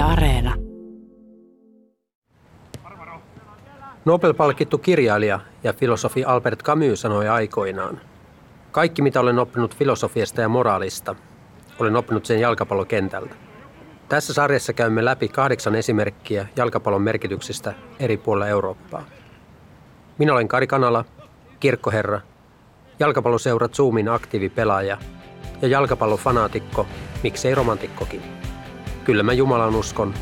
Areena. Nobel-palkittu kirjailija ja filosofi Albert Camus sanoi aikoinaan, kaikki mitä olen oppinut filosofiasta ja moraalista, olen oppinut sen jalkapallokentältä. Tässä sarjassa käymme läpi kahdeksan esimerkkiä jalkapallon merkityksestä eri puolilla Eurooppaa. Minä olen Kari Kanala, kirkkoherra, jalkapalloseura Zoomin aktiivipelaaja ja jalkapallofanaatikko, miksei romantikkokin. Kyllä mä Jumalan uskon,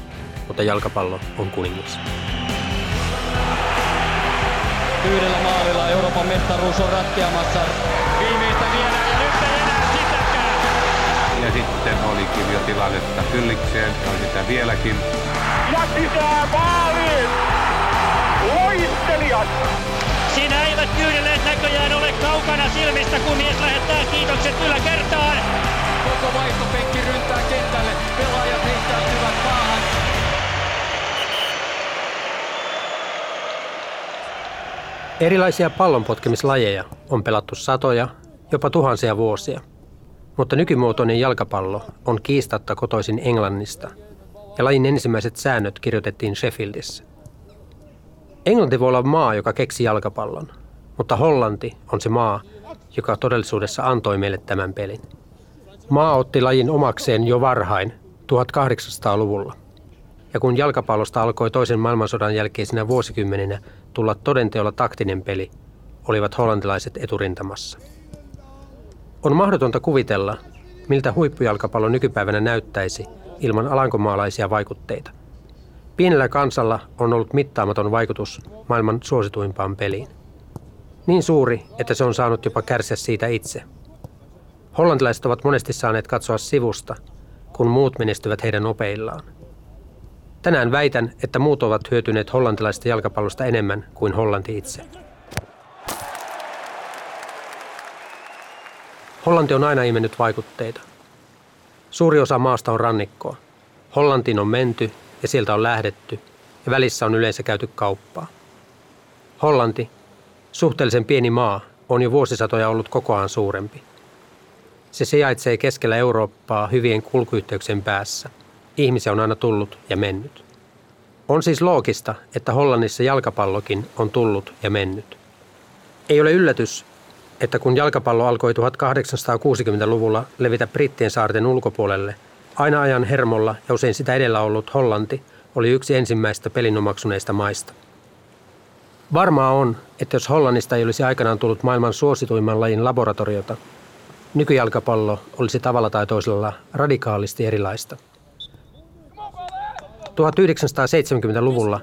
mutta jalkapallo on kuningas. Yhdellä maalilla Euroopan mestaruus on ratkeamassa. Viimeistä vielä ja nyt ei enää sitäkään. Ja sitten olikin jo tilannetta kyllikseen, on sitä vieläkin. Ja sisään maaliin! Loistelijat! Siinä eivät kyydelleet näköjään ole kaukana silmistä, kun mies lähettää kiitokset yläkertaan. Koko vaihtopenkki ryntää kentälle. Pelaajat heittäytyvät maahan. Erilaisia pallonpotkimislajeja on pelattu satoja, jopa tuhansia vuosia. Mutta nykymuotoinen jalkapallo on kiistatta kotoisin Englannista, ja lajin ensimmäiset säännöt kirjoitettiin Sheffieldissä. Englanti voi olla maa, joka keksi jalkapallon, mutta Hollanti on se maa, joka todellisuudessa antoi meille tämän pelin. Maa otti lajin omakseen jo varhain 1800-luvulla. Ja kun jalkapallosta alkoi toisen maailmansodan jälkeisinä vuosikymmeninä tulla todenteolla taktinen peli, olivat hollantilaiset eturintamassa. On mahdotonta kuvitella, miltä huippujalkapallo nykypäivänä näyttäisi ilman alankomaalaisia vaikutteita. Pienellä kansalla on ollut mittaamaton vaikutus maailman suosituimpaan peliin. Niin suuri, että se on saanut jopa kärsiä siitä itse. Hollantilaiset ovat monesti saaneet katsoa sivusta, kun muut menestyvät heidän opeillaan. Tänään väitän, että muut ovat hyötyneet hollantilaisesta jalkapallosta enemmän kuin Hollanti itse. Hollanti on aina imennyt vaikutteita. Suuri osa maasta on rannikkoa. Hollantiin on menty ja sieltä on lähdetty ja välissä on yleensä käyty kauppaa. Hollanti, suhteellisen pieni maa, on jo vuosisatoja ollut kokoaan suurempi. Se sijaitsee keskellä Eurooppaa hyvien kulkuyhteyksien päässä. Ihmisiä on aina tullut ja mennyt. On siis loogista, että Hollannissa jalkapallokin on tullut ja mennyt. Ei ole yllätys, että kun jalkapallo alkoi 1860-luvulla levitä Brittien saarten ulkopuolelle, aina ajan hermolla ja usein sitä edellä ollut Hollanti oli yksi ensimmäistä pelinomaksuneista maista. Varmaa on, että jos Hollannista ei olisi aikanaan tullut maailman suosituimman lajin laboratoriota, nykyjalkapallo olisi tavalla tai toisella radikaalisti erilaista. 1970-luvulla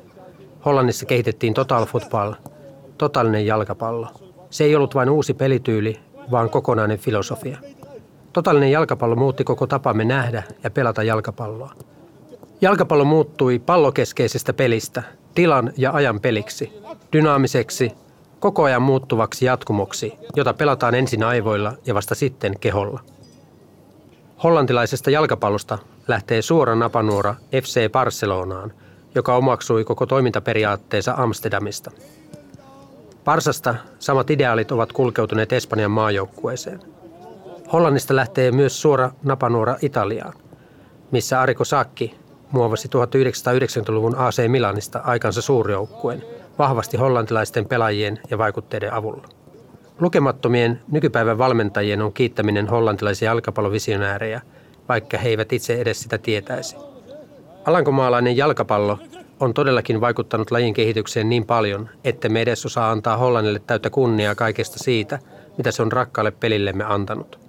Hollannissa kehitettiin Total Football, totaalinen jalkapallo. Se ei ollut vain uusi pelityyli, vaan kokonainen filosofia. Totaalinen jalkapallo muutti koko tapamme nähdä ja pelata jalkapalloa. Jalkapallo muuttui pallokeskeisestä pelistä tilan ja ajan peliksi, dynaamiseksi, koko ajan muuttuvaksi jatkumoksi, jota pelataan ensin aivoilla ja vasta sitten keholla. Hollantilaisesta jalkapallosta lähtee suora napanuora FC Barcelonaan, joka omaksui koko toimintaperiaatteensa Amsterdamista. Parsasta samat ideaalit ovat kulkeutuneet Espanjan maajoukkueeseen. Hollannista lähtee myös suora napanuora Italiaan, missä Ariko Sakki muovasi 1990-luvun AC Milanista aikansa suurjoukkueen vahvasti hollantilaisten pelaajien ja vaikutteiden avulla. Lukemattomien nykypäivän valmentajien on kiittäminen hollantilaisia jalkapallovisionäärejä, vaikka he eivät itse edes sitä tietäisi. Alankomaalainen jalkapallo on todellakin vaikuttanut lajin kehitykseen niin paljon, että me edes osaa antaa Hollannille täyttä kunniaa kaikesta siitä, mitä se on rakkaalle pelillemme antanut.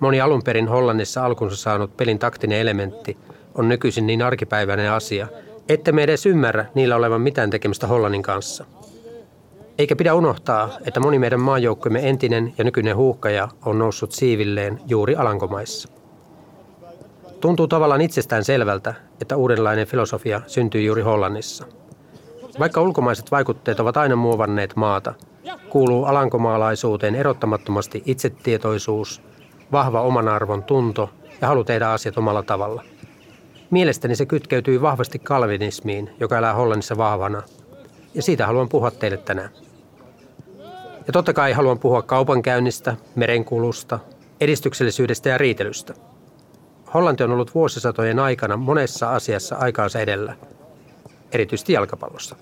Moni alun perin Hollannissa alkunsa saanut pelin taktinen elementti on nykyisin niin arkipäiväinen asia, että me edes ymmärrä niillä olevan mitään tekemistä Hollannin kanssa. Eikä pidä unohtaa, että moni meidän maajoukkomme entinen ja nykyinen huuhkaja on noussut siivilleen juuri Alankomaissa. Tuntuu tavallaan itsestään selvältä, että uudenlainen filosofia syntyy juuri Hollannissa. Vaikka ulkomaiset vaikutteet ovat aina muovanneet maata, kuuluu alankomaalaisuuteen erottamattomasti itsetietoisuus, vahva oman arvon tunto ja halu tehdä asiat omalla tavalla. Mielestäni se kytkeytyy vahvasti kalvinismiin, joka elää Hollannissa vahvana, ja siitä haluan puhua teille tänään. Ja totta kai haluan puhua kaupankäynnistä, merenkulusta, edistyksellisyydestä ja riitelystä – Hollanti on ollut vuosisatojen aikana monessa asiassa aikaansa edellä, erityisesti jalkapallossa.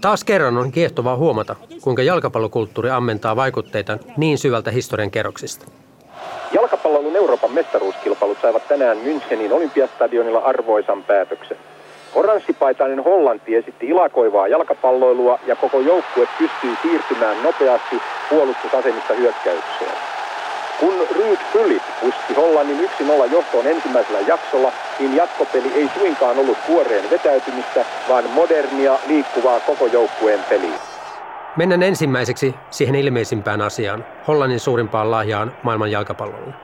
Taas kerran on kiehtovaa huomata, kuinka jalkapallokulttuuri ammentaa vaikutteita niin syvältä historian kerroksista. Jalkapallon Euroopan mestaruuskilpailut saivat tänään Münchenin olympiastadionilla arvoisan päätöksen. Oranssipaitainen Hollanti esitti ilakoivaa jalkapalloilua ja koko joukkue pystyi siirtymään nopeasti puolustusasemista hyökkäykseen. Kun Ruud Philip puski Hollannin 1-0 johtoon ensimmäisellä jaksolla, niin jatkopeli ei suinkaan ollut kuoreen vetäytymistä, vaan modernia, liikkuvaa koko joukkueen peliä. Mennään ensimmäiseksi siihen ilmeisimpään asiaan, Hollannin suurimpaan lahjaan maailman jalkapallolle.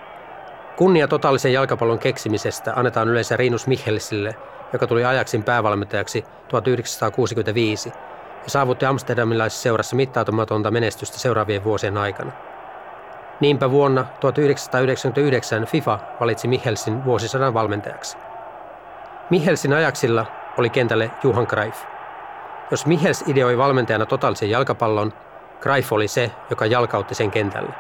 Kunnia totaalisen jalkapallon keksimisestä annetaan yleensä Riinus Michelsille, joka tuli ajaksin päävalmentajaksi 1965 ja saavutti amsterdamilaisessa seurassa mittaatumatonta menestystä seuraavien vuosien aikana. Niinpä vuonna 1999 FIFA valitsi Michelsin vuosisadan valmentajaksi. Michelsin ajaksilla oli kentälle Johan Cruyff. Jos Michels ideoi valmentajana totaalisen jalkapallon, Cruyff oli se, joka jalkautti sen kentälle.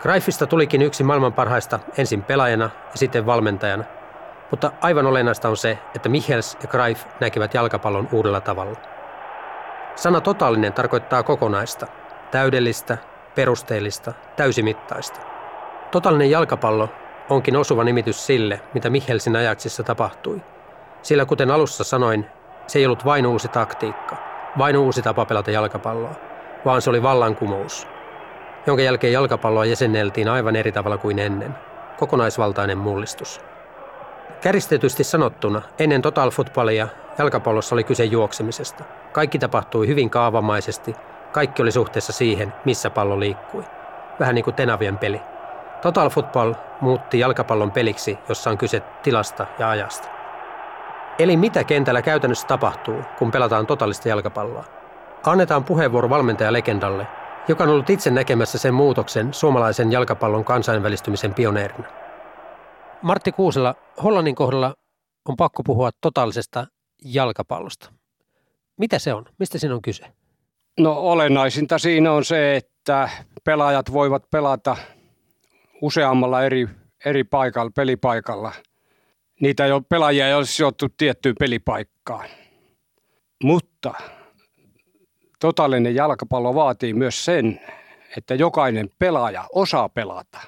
Cruyffista tulikin yksi maailman parhaista ensin pelaajana ja sitten valmentajana, mutta aivan olennaista on se, että Michels ja Cruyff näkivät jalkapallon uudella tavalla. Sana totaalinen tarkoittaa kokonaista, täydellistä, perusteellista, täysimittaista. Totaalinen jalkapallo onkin osuva nimitys sille, mitä Michelsin ajaksissa tapahtui. Sillä kuten alussa sanoin, se ei ollut vain uusi taktiikka, vain uusi tapa pelata jalkapalloa, vaan se oli vallankumous, jonka jälkeen jalkapalloa jäsenneltiin aivan eri tavalla kuin ennen. Kokonaisvaltainen mullistus. Käristetysti sanottuna, ennen total footballia jalkapallossa oli kyse juoksemisesta. Kaikki tapahtui hyvin kaavamaisesti, kaikki oli suhteessa siihen, missä pallo liikkui. Vähän niin kuin Tenavien peli. Total Football muutti jalkapallon peliksi, jossa on kyse tilasta ja ajasta. Eli mitä kentällä käytännössä tapahtuu, kun pelataan totaalista jalkapalloa? Annetaan puheenvuoro valmentajalegendalle, joka on ollut itse näkemässä sen muutoksen suomalaisen jalkapallon kansainvälistymisen pioneerina. Martti Kuusela, Hollannin kohdalla on pakko puhua totaalisesta jalkapallosta. Mitä se on? Mistä siinä on kyse? No olennaisinta siinä on se, että pelaajat voivat pelata useammalla eri, eri paikalla, pelipaikalla. Niitä ole, pelaajia ei ole sijoittu tiettyyn pelipaikkaan. Mutta totaalinen jalkapallo vaatii myös sen, että jokainen pelaaja osaa pelata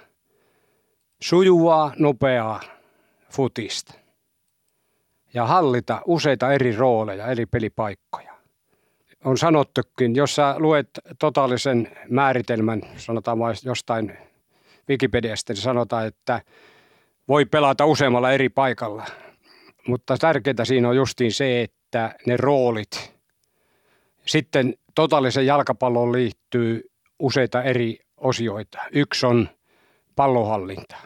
sujuvaa, nopeaa futista ja hallita useita eri rooleja, eri pelipaikkoja. On sanottukin, jos sä luet totaalisen määritelmän, sanotaan jostain Wikipediasta, niin sanotaan, että voi pelata useammalla eri paikalla. Mutta tärkeintä siinä on justiin se, että ne roolit. Sitten totaalisen jalkapalloon liittyy useita eri osioita. Yksi on pallohallinta.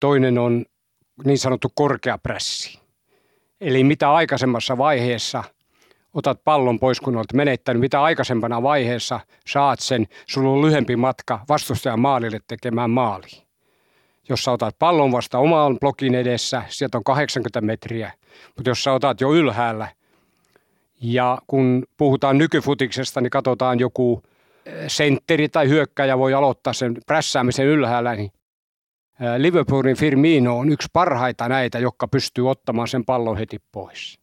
Toinen on niin sanottu korkea pressi. Eli mitä aikaisemmassa vaiheessa otat pallon pois, kun olet menettänyt, mitä aikaisempana vaiheessa saat sen, sulla on lyhempi matka vastustajan maalille tekemään maali. Jos sä otat pallon vasta oman blokin edessä, sieltä on 80 metriä, mutta jos sä otat jo ylhäällä, ja kun puhutaan nykyfutiksesta, niin katsotaan joku eh, sentteri tai hyökkäjä voi aloittaa sen prässäämisen ylhäällä, niin Liverpoolin Firmino on yksi parhaita näitä, jotka pystyy ottamaan sen pallon heti pois.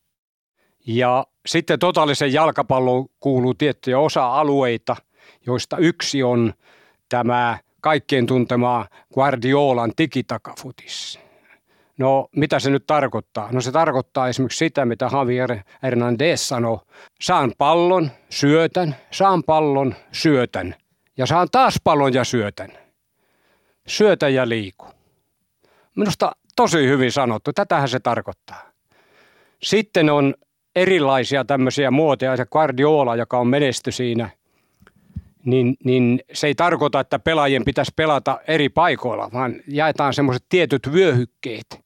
Ja sitten totaalisen jalkapalloon kuuluu tiettyjä osa-alueita, joista yksi on tämä kaikkien tuntema Guardiolan tikitakafutis. No mitä se nyt tarkoittaa? No se tarkoittaa esimerkiksi sitä, mitä Javier Hernandez sanoi. Saan pallon, syötän, saan pallon, syötän. Ja saan taas pallon ja syötän syötä ja liiku. Minusta tosi hyvin sanottu, tätähän se tarkoittaa. Sitten on erilaisia tämmöisiä muotoja, se Guardiola, joka on menesty siinä, niin, niin se ei tarkoita, että pelaajien pitäisi pelata eri paikoilla, vaan jaetaan semmoiset tietyt vyöhykkeet,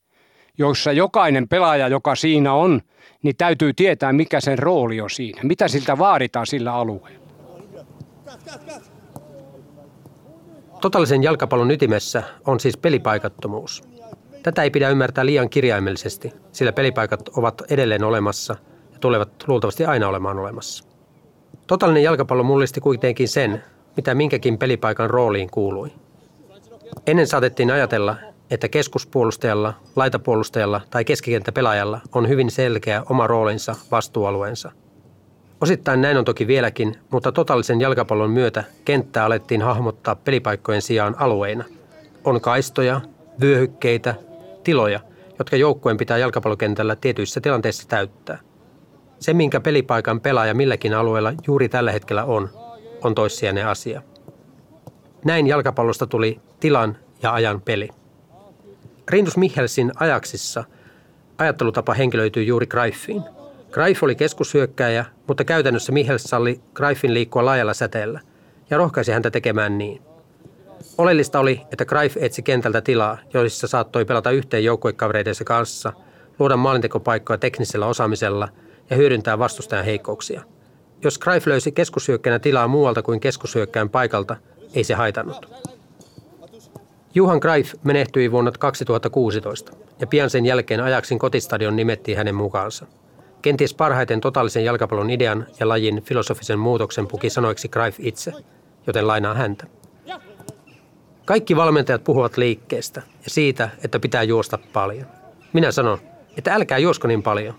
joissa jokainen pelaaja, joka siinä on, niin täytyy tietää, mikä sen rooli on siinä, mitä siltä vaaditaan sillä alueella. Totaalisen jalkapallon ytimessä on siis pelipaikattomuus. Tätä ei pidä ymmärtää liian kirjaimellisesti, sillä pelipaikat ovat edelleen olemassa ja tulevat luultavasti aina olemaan olemassa. Totaalinen jalkapallo mullisti kuitenkin sen, mitä minkäkin pelipaikan rooliin kuului. Ennen saatettiin ajatella, että keskuspuolustajalla, laitapuolustajalla tai keskikenttäpelaajalla on hyvin selkeä oma roolinsa vastuualueensa. Osittain näin on toki vieläkin, mutta totaalisen jalkapallon myötä kenttää alettiin hahmottaa pelipaikkojen sijaan alueina. On kaistoja, vyöhykkeitä, tiloja, jotka joukkueen pitää jalkapallokentällä tietyissä tilanteissa täyttää. Se, minkä pelipaikan pelaaja milläkin alueella juuri tällä hetkellä on, on toissijainen asia. Näin jalkapallosta tuli tilan ja ajan peli. Rindus Michelsin ajaksissa ajattelutapa henkilöityy juuri Greiffiin. Greif oli keskushyökkääjä, mutta käytännössä Michels salli Greifin liikkua laajalla säteellä ja rohkaisi häntä tekemään niin. Oleellista oli, että Greif etsi kentältä tilaa, joissa saattoi pelata yhteen joukkuekavereidensa kanssa, luoda maalintekopaikkoja teknisellä osaamisella ja hyödyntää vastustajan heikkouksia. Jos Greif löysi keskushyökkäänä tilaa muualta kuin keskushyökkään paikalta, ei se haitannut. Juhan Greif menehtyi vuonna 2016 ja pian sen jälkeen Ajaksin kotistadion nimettiin hänen mukaansa. Kenties parhaiten totaalisen jalkapallon idean ja lajin filosofisen muutoksen puki sanoiksi Greif itse, joten lainaan häntä. Kaikki valmentajat puhuvat liikkeestä ja siitä, että pitää juosta paljon. Minä sanon, että älkää juosko niin paljon.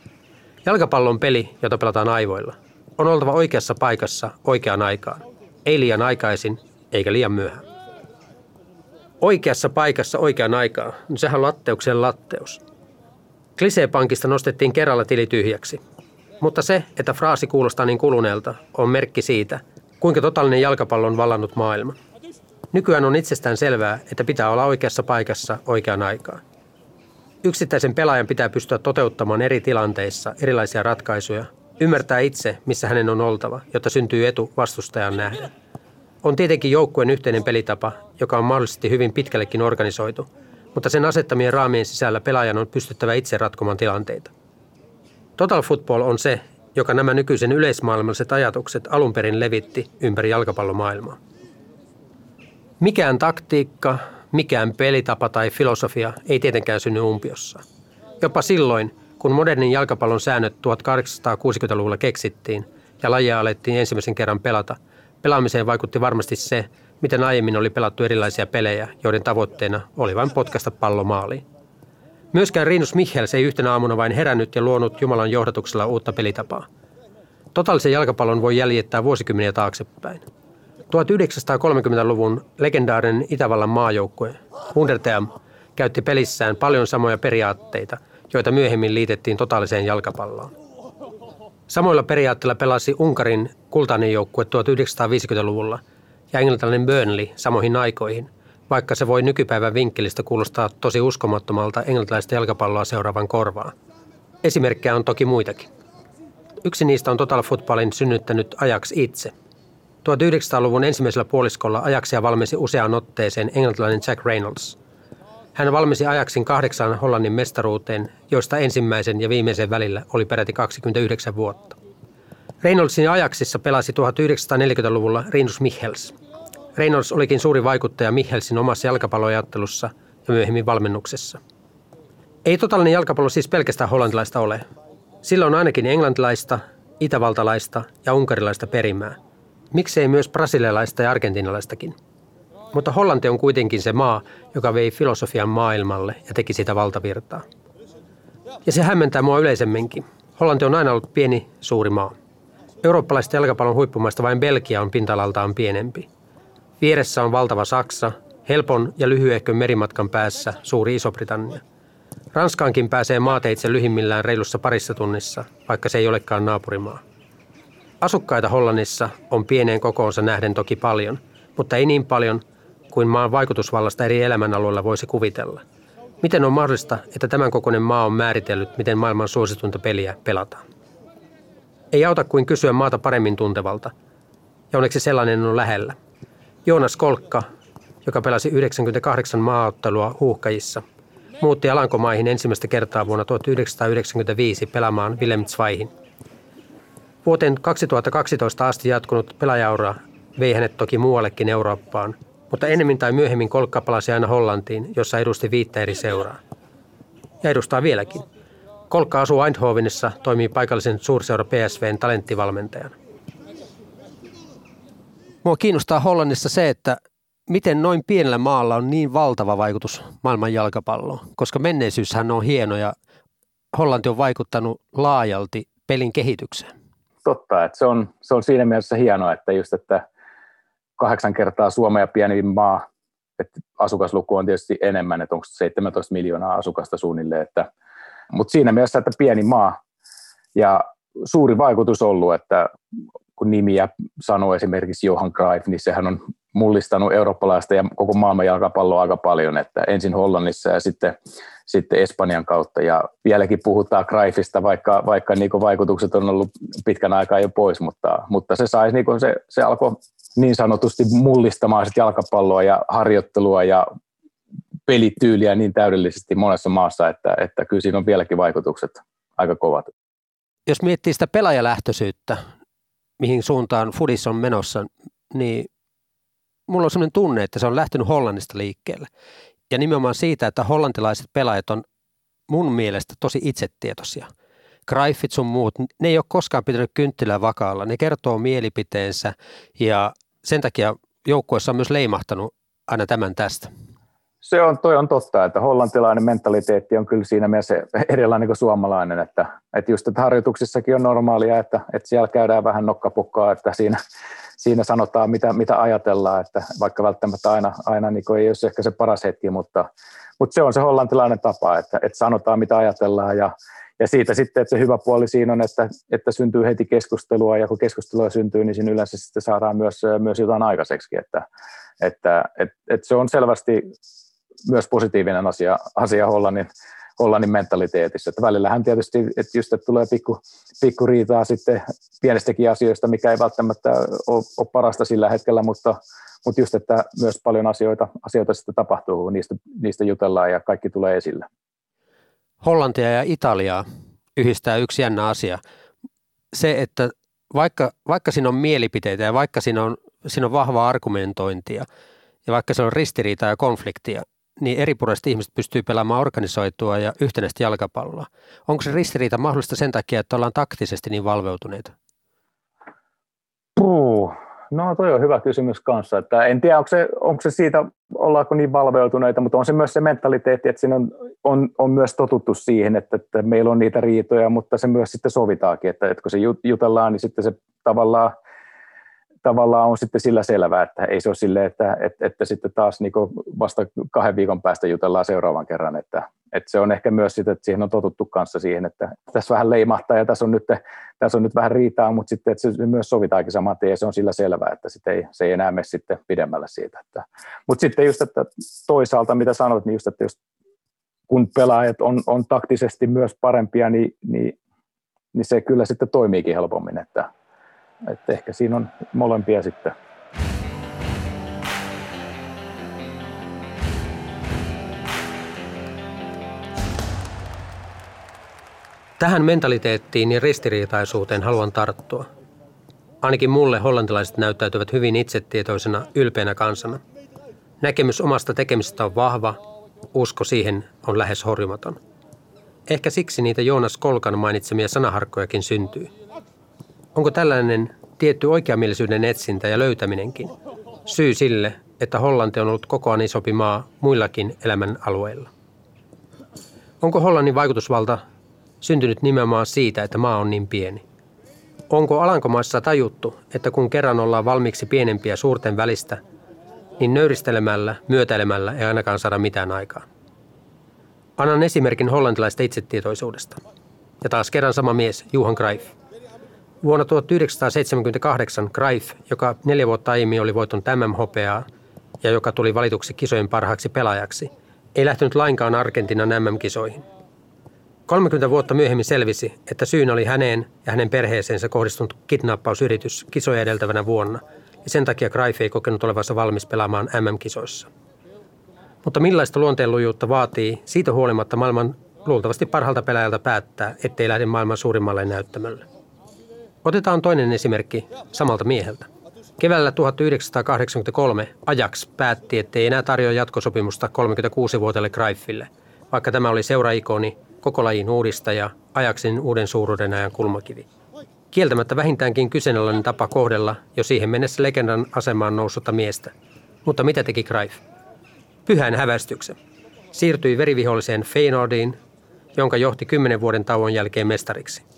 Jalkapallo on peli, jota pelataan aivoilla. On oltava oikeassa paikassa oikeaan aikaan. Ei liian aikaisin, eikä liian myöhään. Oikeassa paikassa oikeaan aikaan, niin sehän on latteuksen latteus. Kliseepankista nostettiin kerralla tili tyhjäksi. Mutta se, että fraasi kuulostaa niin kuluneelta, on merkki siitä, kuinka totaalinen jalkapallo on vallannut maailman. Nykyään on itsestään selvää, että pitää olla oikeassa paikassa oikeaan aikaan. Yksittäisen pelaajan pitää pystyä toteuttamaan eri tilanteissa erilaisia ratkaisuja, ymmärtää itse, missä hänen on oltava, jotta syntyy etu vastustajan nähden. On tietenkin joukkueen yhteinen pelitapa, joka on mahdollisesti hyvin pitkällekin organisoitu, mutta sen asettamien raamien sisällä pelaajan on pystyttävä itse ratkomaan tilanteita. Total Football on se, joka nämä nykyisen yleismaailmalliset ajatukset alun perin levitti ympäri jalkapallomaailmaa. Mikään taktiikka, mikään pelitapa tai filosofia ei tietenkään synny umpiossa. Jopa silloin, kun modernin jalkapallon säännöt 1860-luvulla keksittiin ja lajia alettiin ensimmäisen kerran pelata, pelaamiseen vaikutti varmasti se, miten aiemmin oli pelattu erilaisia pelejä, joiden tavoitteena oli vain potkasta pallo maaliin. Myöskään Rinus Michels ei yhtenä aamuna vain herännyt ja luonut Jumalan johdatuksella uutta pelitapaa. Totaalisen jalkapallon voi jäljittää vuosikymmeniä taaksepäin. 1930-luvun legendaarinen Itävallan maajoukkue Wunderteam käytti pelissään paljon samoja periaatteita, joita myöhemmin liitettiin totaaliseen jalkapalloon. Samoilla periaatteilla pelasi Unkarin kultainen joukkue 1950-luvulla ja englantilainen Burnley samoihin aikoihin, vaikka se voi nykypäivän vinkkelistä kuulostaa tosi uskomattomalta englantilaista jalkapalloa seuraavan korvaan. Esimerkkejä on toki muitakin. Yksi niistä on Total Footballin synnyttänyt Ajax itse – 1900-luvun ensimmäisellä puoliskolla ajaksia valmisi useaan otteeseen englantilainen Jack Reynolds. Hän valmisi ajaksin kahdeksan Hollannin mestaruuteen, joista ensimmäisen ja viimeisen välillä oli peräti 29 vuotta. Reynoldsin ajaksissa pelasi 1940-luvulla Rinus Michels. Reynolds olikin suuri vaikuttaja Michelsin omassa jalkapalloajattelussa ja myöhemmin valmennuksessa. Ei totaalinen jalkapallo siis pelkästään hollantilaista ole. Sillä on ainakin englantilaista, itävaltalaista ja unkarilaista perimää – Miksei myös brasilialaista ja argentinalaistakin. Mutta Hollanti on kuitenkin se maa, joka vei filosofian maailmalle ja teki sitä valtavirtaa. Ja se hämmentää mua yleisemminkin. Hollanti on aina ollut pieni, suuri maa. Eurooppalaista jalkapallon huippumaista vain Belgia on pintalaltaan pienempi. Vieressä on valtava Saksa, helpon ja lyhyehkön merimatkan päässä suuri Iso-Britannia. Ranskaankin pääsee maateitse lyhimmillään reilussa parissa tunnissa, vaikka se ei olekaan naapurimaa. Asukkaita Hollannissa on pieneen kokoonsa nähden toki paljon, mutta ei niin paljon kuin maan vaikutusvallasta eri elämänalueilla voisi kuvitella. Miten on mahdollista, että tämän kokoinen maa on määritellyt, miten maailman suositunta peliä pelataan? Ei auta kuin kysyä maata paremmin tuntevalta. Ja onneksi sellainen on lähellä. Joonas Kolkka, joka pelasi 98 maaottelua huuhkajissa, muutti Alankomaihin ensimmäistä kertaa vuonna 1995 pelaamaan Willem Zweihin – Vuoteen 2012 asti jatkunut pelaajaura vei hänet toki muuallekin Eurooppaan, mutta ennemmin tai myöhemmin Kolkka palasi aina Hollantiin, jossa edusti viittä eri seuraa. Ja edustaa vieläkin. Kolkka asuu Eindhovenissa, toimii paikallisen suurseura PSVn talenttivalmentajana. Mua kiinnostaa Hollannissa se, että miten noin pienellä maalla on niin valtava vaikutus maailman jalkapalloon? Koska menneisyyshän on hieno ja Hollanti on vaikuttanut laajalti pelin kehitykseen. Totta, että se on, se on siinä mielessä hienoa, että just, että kahdeksan kertaa Suomea pieni maa, että asukasluku on tietysti enemmän, että onko 17 miljoonaa asukasta suunnilleen, että, mutta siinä mielessä, että pieni maa. Ja suuri vaikutus ollut, että kun nimiä sanoo esimerkiksi Johan Cruyff, niin sehän on mullistanut eurooppalaista ja koko maailman jalkapalloa aika paljon, että ensin Hollannissa ja sitten, sitten Espanjan kautta. Ja vieläkin puhutaan Cruyffista, vaikka, vaikka niin vaikutukset on ollut pitkän aikaa jo pois, mutta, mutta se, sai, niin se, se alkoi niin sanotusti mullistamaan sit jalkapalloa ja harjoittelua ja pelityyliä niin täydellisesti monessa maassa, että, että kyllä siinä on vieläkin vaikutukset aika kovat. Jos miettii sitä pelaajalähtöisyyttä, mihin suuntaan Fudis on menossa, niin mulla on sellainen tunne, että se on lähtenyt Hollannista liikkeelle. Ja nimenomaan siitä, että hollantilaiset pelaajat on mun mielestä tosi itsetietoisia. Greifit sun muut, ne ei ole koskaan pitänyt kynttilää vakaalla. Ne kertoo mielipiteensä ja sen takia joukkueessa on myös leimahtanut aina tämän tästä. Se on, toi on totta, että hollantilainen mentaliteetti on kyllä siinä mielessä erilainen kuin suomalainen, että, että just että harjoituksissakin on normaalia, että, että siellä käydään vähän nokkapukkaa, että siinä, siinä sanotaan, mitä, mitä ajatellaan, että vaikka välttämättä aina, aina niin ei ole ehkä se paras hetki, mutta, mutta se on se hollantilainen tapa, että, että sanotaan, mitä ajatellaan ja, ja siitä sitten, että se hyvä puoli siinä on, että, että syntyy heti keskustelua ja kun keskustelua syntyy, niin siinä yleensä sitten saadaan myös, myös jotain aikaiseksi, että, että, että, että se on selvästi myös positiivinen asia, asia Hollannin, Hollannin mentaliteetissä. Että välillähän tietysti, että just että tulee pikku, pikku riitaa sitten pienistäkin asioista, mikä ei välttämättä ole, ole parasta sillä hetkellä, mutta, mutta just, että myös paljon asioita, asioita sitten tapahtuu, niistä, niistä jutellaan ja kaikki tulee esille. Hollantia ja Italiaa yhdistää yksi jännä asia. Se, että vaikka, vaikka siinä on mielipiteitä ja vaikka siinä on, siinä on vahvaa argumentointia ja vaikka se on ristiriitaa ja konfliktia, niin eripuraiset ihmiset pystyy pelaamaan organisoitua ja yhtenäistä jalkapalloa. Onko se ristiriita mahdollista sen takia, että ollaan taktisesti niin valveutuneita? Puh. No toi on hyvä kysymys kanssa. Että en tiedä, onko se, onko se siitä, ollaanko niin valveutuneita, mutta on se myös se mentaliteetti, että siinä on, on, on myös totuttu siihen, että, että meillä on niitä riitoja, mutta se myös sitten sovitaakin, että, että kun se jutellaan, niin sitten se tavallaan tavallaan on sitten sillä selvää, että ei se ole sille, että, että, että sitten taas niin vasta kahden viikon päästä jutellaan seuraavan kerran, että, että se on ehkä myös sitä, että siihen on totuttu kanssa siihen, että tässä vähän leimahtaa ja tässä on nyt, tässä on nyt vähän riitaa, mutta sitten että se myös sovitaankin saman tien ja se on sillä selvää, että sitten ei, se ei enää mene sitten pidemmälle siitä. Että, mutta sitten just, että toisaalta mitä sanoit, niin just, että just kun pelaajat on, on taktisesti myös parempia, niin, niin, niin se kyllä sitten toimiikin helpommin, että, että ehkä siinä on molempia sitten. Tähän mentaliteettiin ja ristiriitaisuuteen haluan tarttua. Ainakin mulle hollantilaiset näyttäytyvät hyvin itsetietoisena, ylpeänä kansana. Näkemys omasta tekemisestä on vahva, usko siihen on lähes horjumaton. Ehkä siksi niitä Joonas Kolkan mainitsemia sanaharkkojakin syntyy. Onko tällainen tietty oikeamielisyyden etsintä ja löytäminenkin syy sille, että Hollanti on ollut kokoaan isompi maa muillakin elämän alueilla? Onko Hollannin vaikutusvalta syntynyt nimenomaan siitä, että maa on niin pieni? Onko Alankomaissa tajuttu, että kun kerran ollaan valmiiksi pienempiä suurten välistä, niin nöyristelemällä, myötäilemällä ei ainakaan saada mitään aikaa? Annan esimerkin hollantilaista itsetietoisuudesta. Ja taas kerran sama mies, Juhan Greif. Vuonna 1978 Greif, joka neljä vuotta aiemmin oli voittanut MM-hopeaa ja joka tuli valituksi kisojen parhaaksi pelaajaksi, ei lähtenyt lainkaan Argentinan MM-kisoihin. 30 vuotta myöhemmin selvisi, että syynä oli häneen ja hänen perheeseensä kohdistunut kidnappausyritys kisoja edeltävänä vuonna, ja sen takia Greif ei kokenut olevansa valmis pelaamaan MM-kisoissa. Mutta millaista luonteenlujuutta vaatii siitä huolimatta maailman luultavasti parhaalta pelaajalta päättää, ettei lähde maailman suurimmalle näyttämölle? Otetaan toinen esimerkki samalta mieheltä. Keväällä 1983 Ajax päätti, ettei enää tarjoa jatkosopimusta 36-vuotiaille Greifille, vaikka tämä oli seuraikoni, koko lajin uudistaja, Ajaxin uuden suuruuden ajan kulmakivi. Kieltämättä vähintäänkin kyseenalainen tapa kohdella jo siihen mennessä legendan asemaan noussutta miestä. Mutta mitä teki Cruyff? Pyhän hävästyksen. Siirtyi veriviholliseen Feyenoordiin, jonka johti kymmenen vuoden tauon jälkeen mestariksi.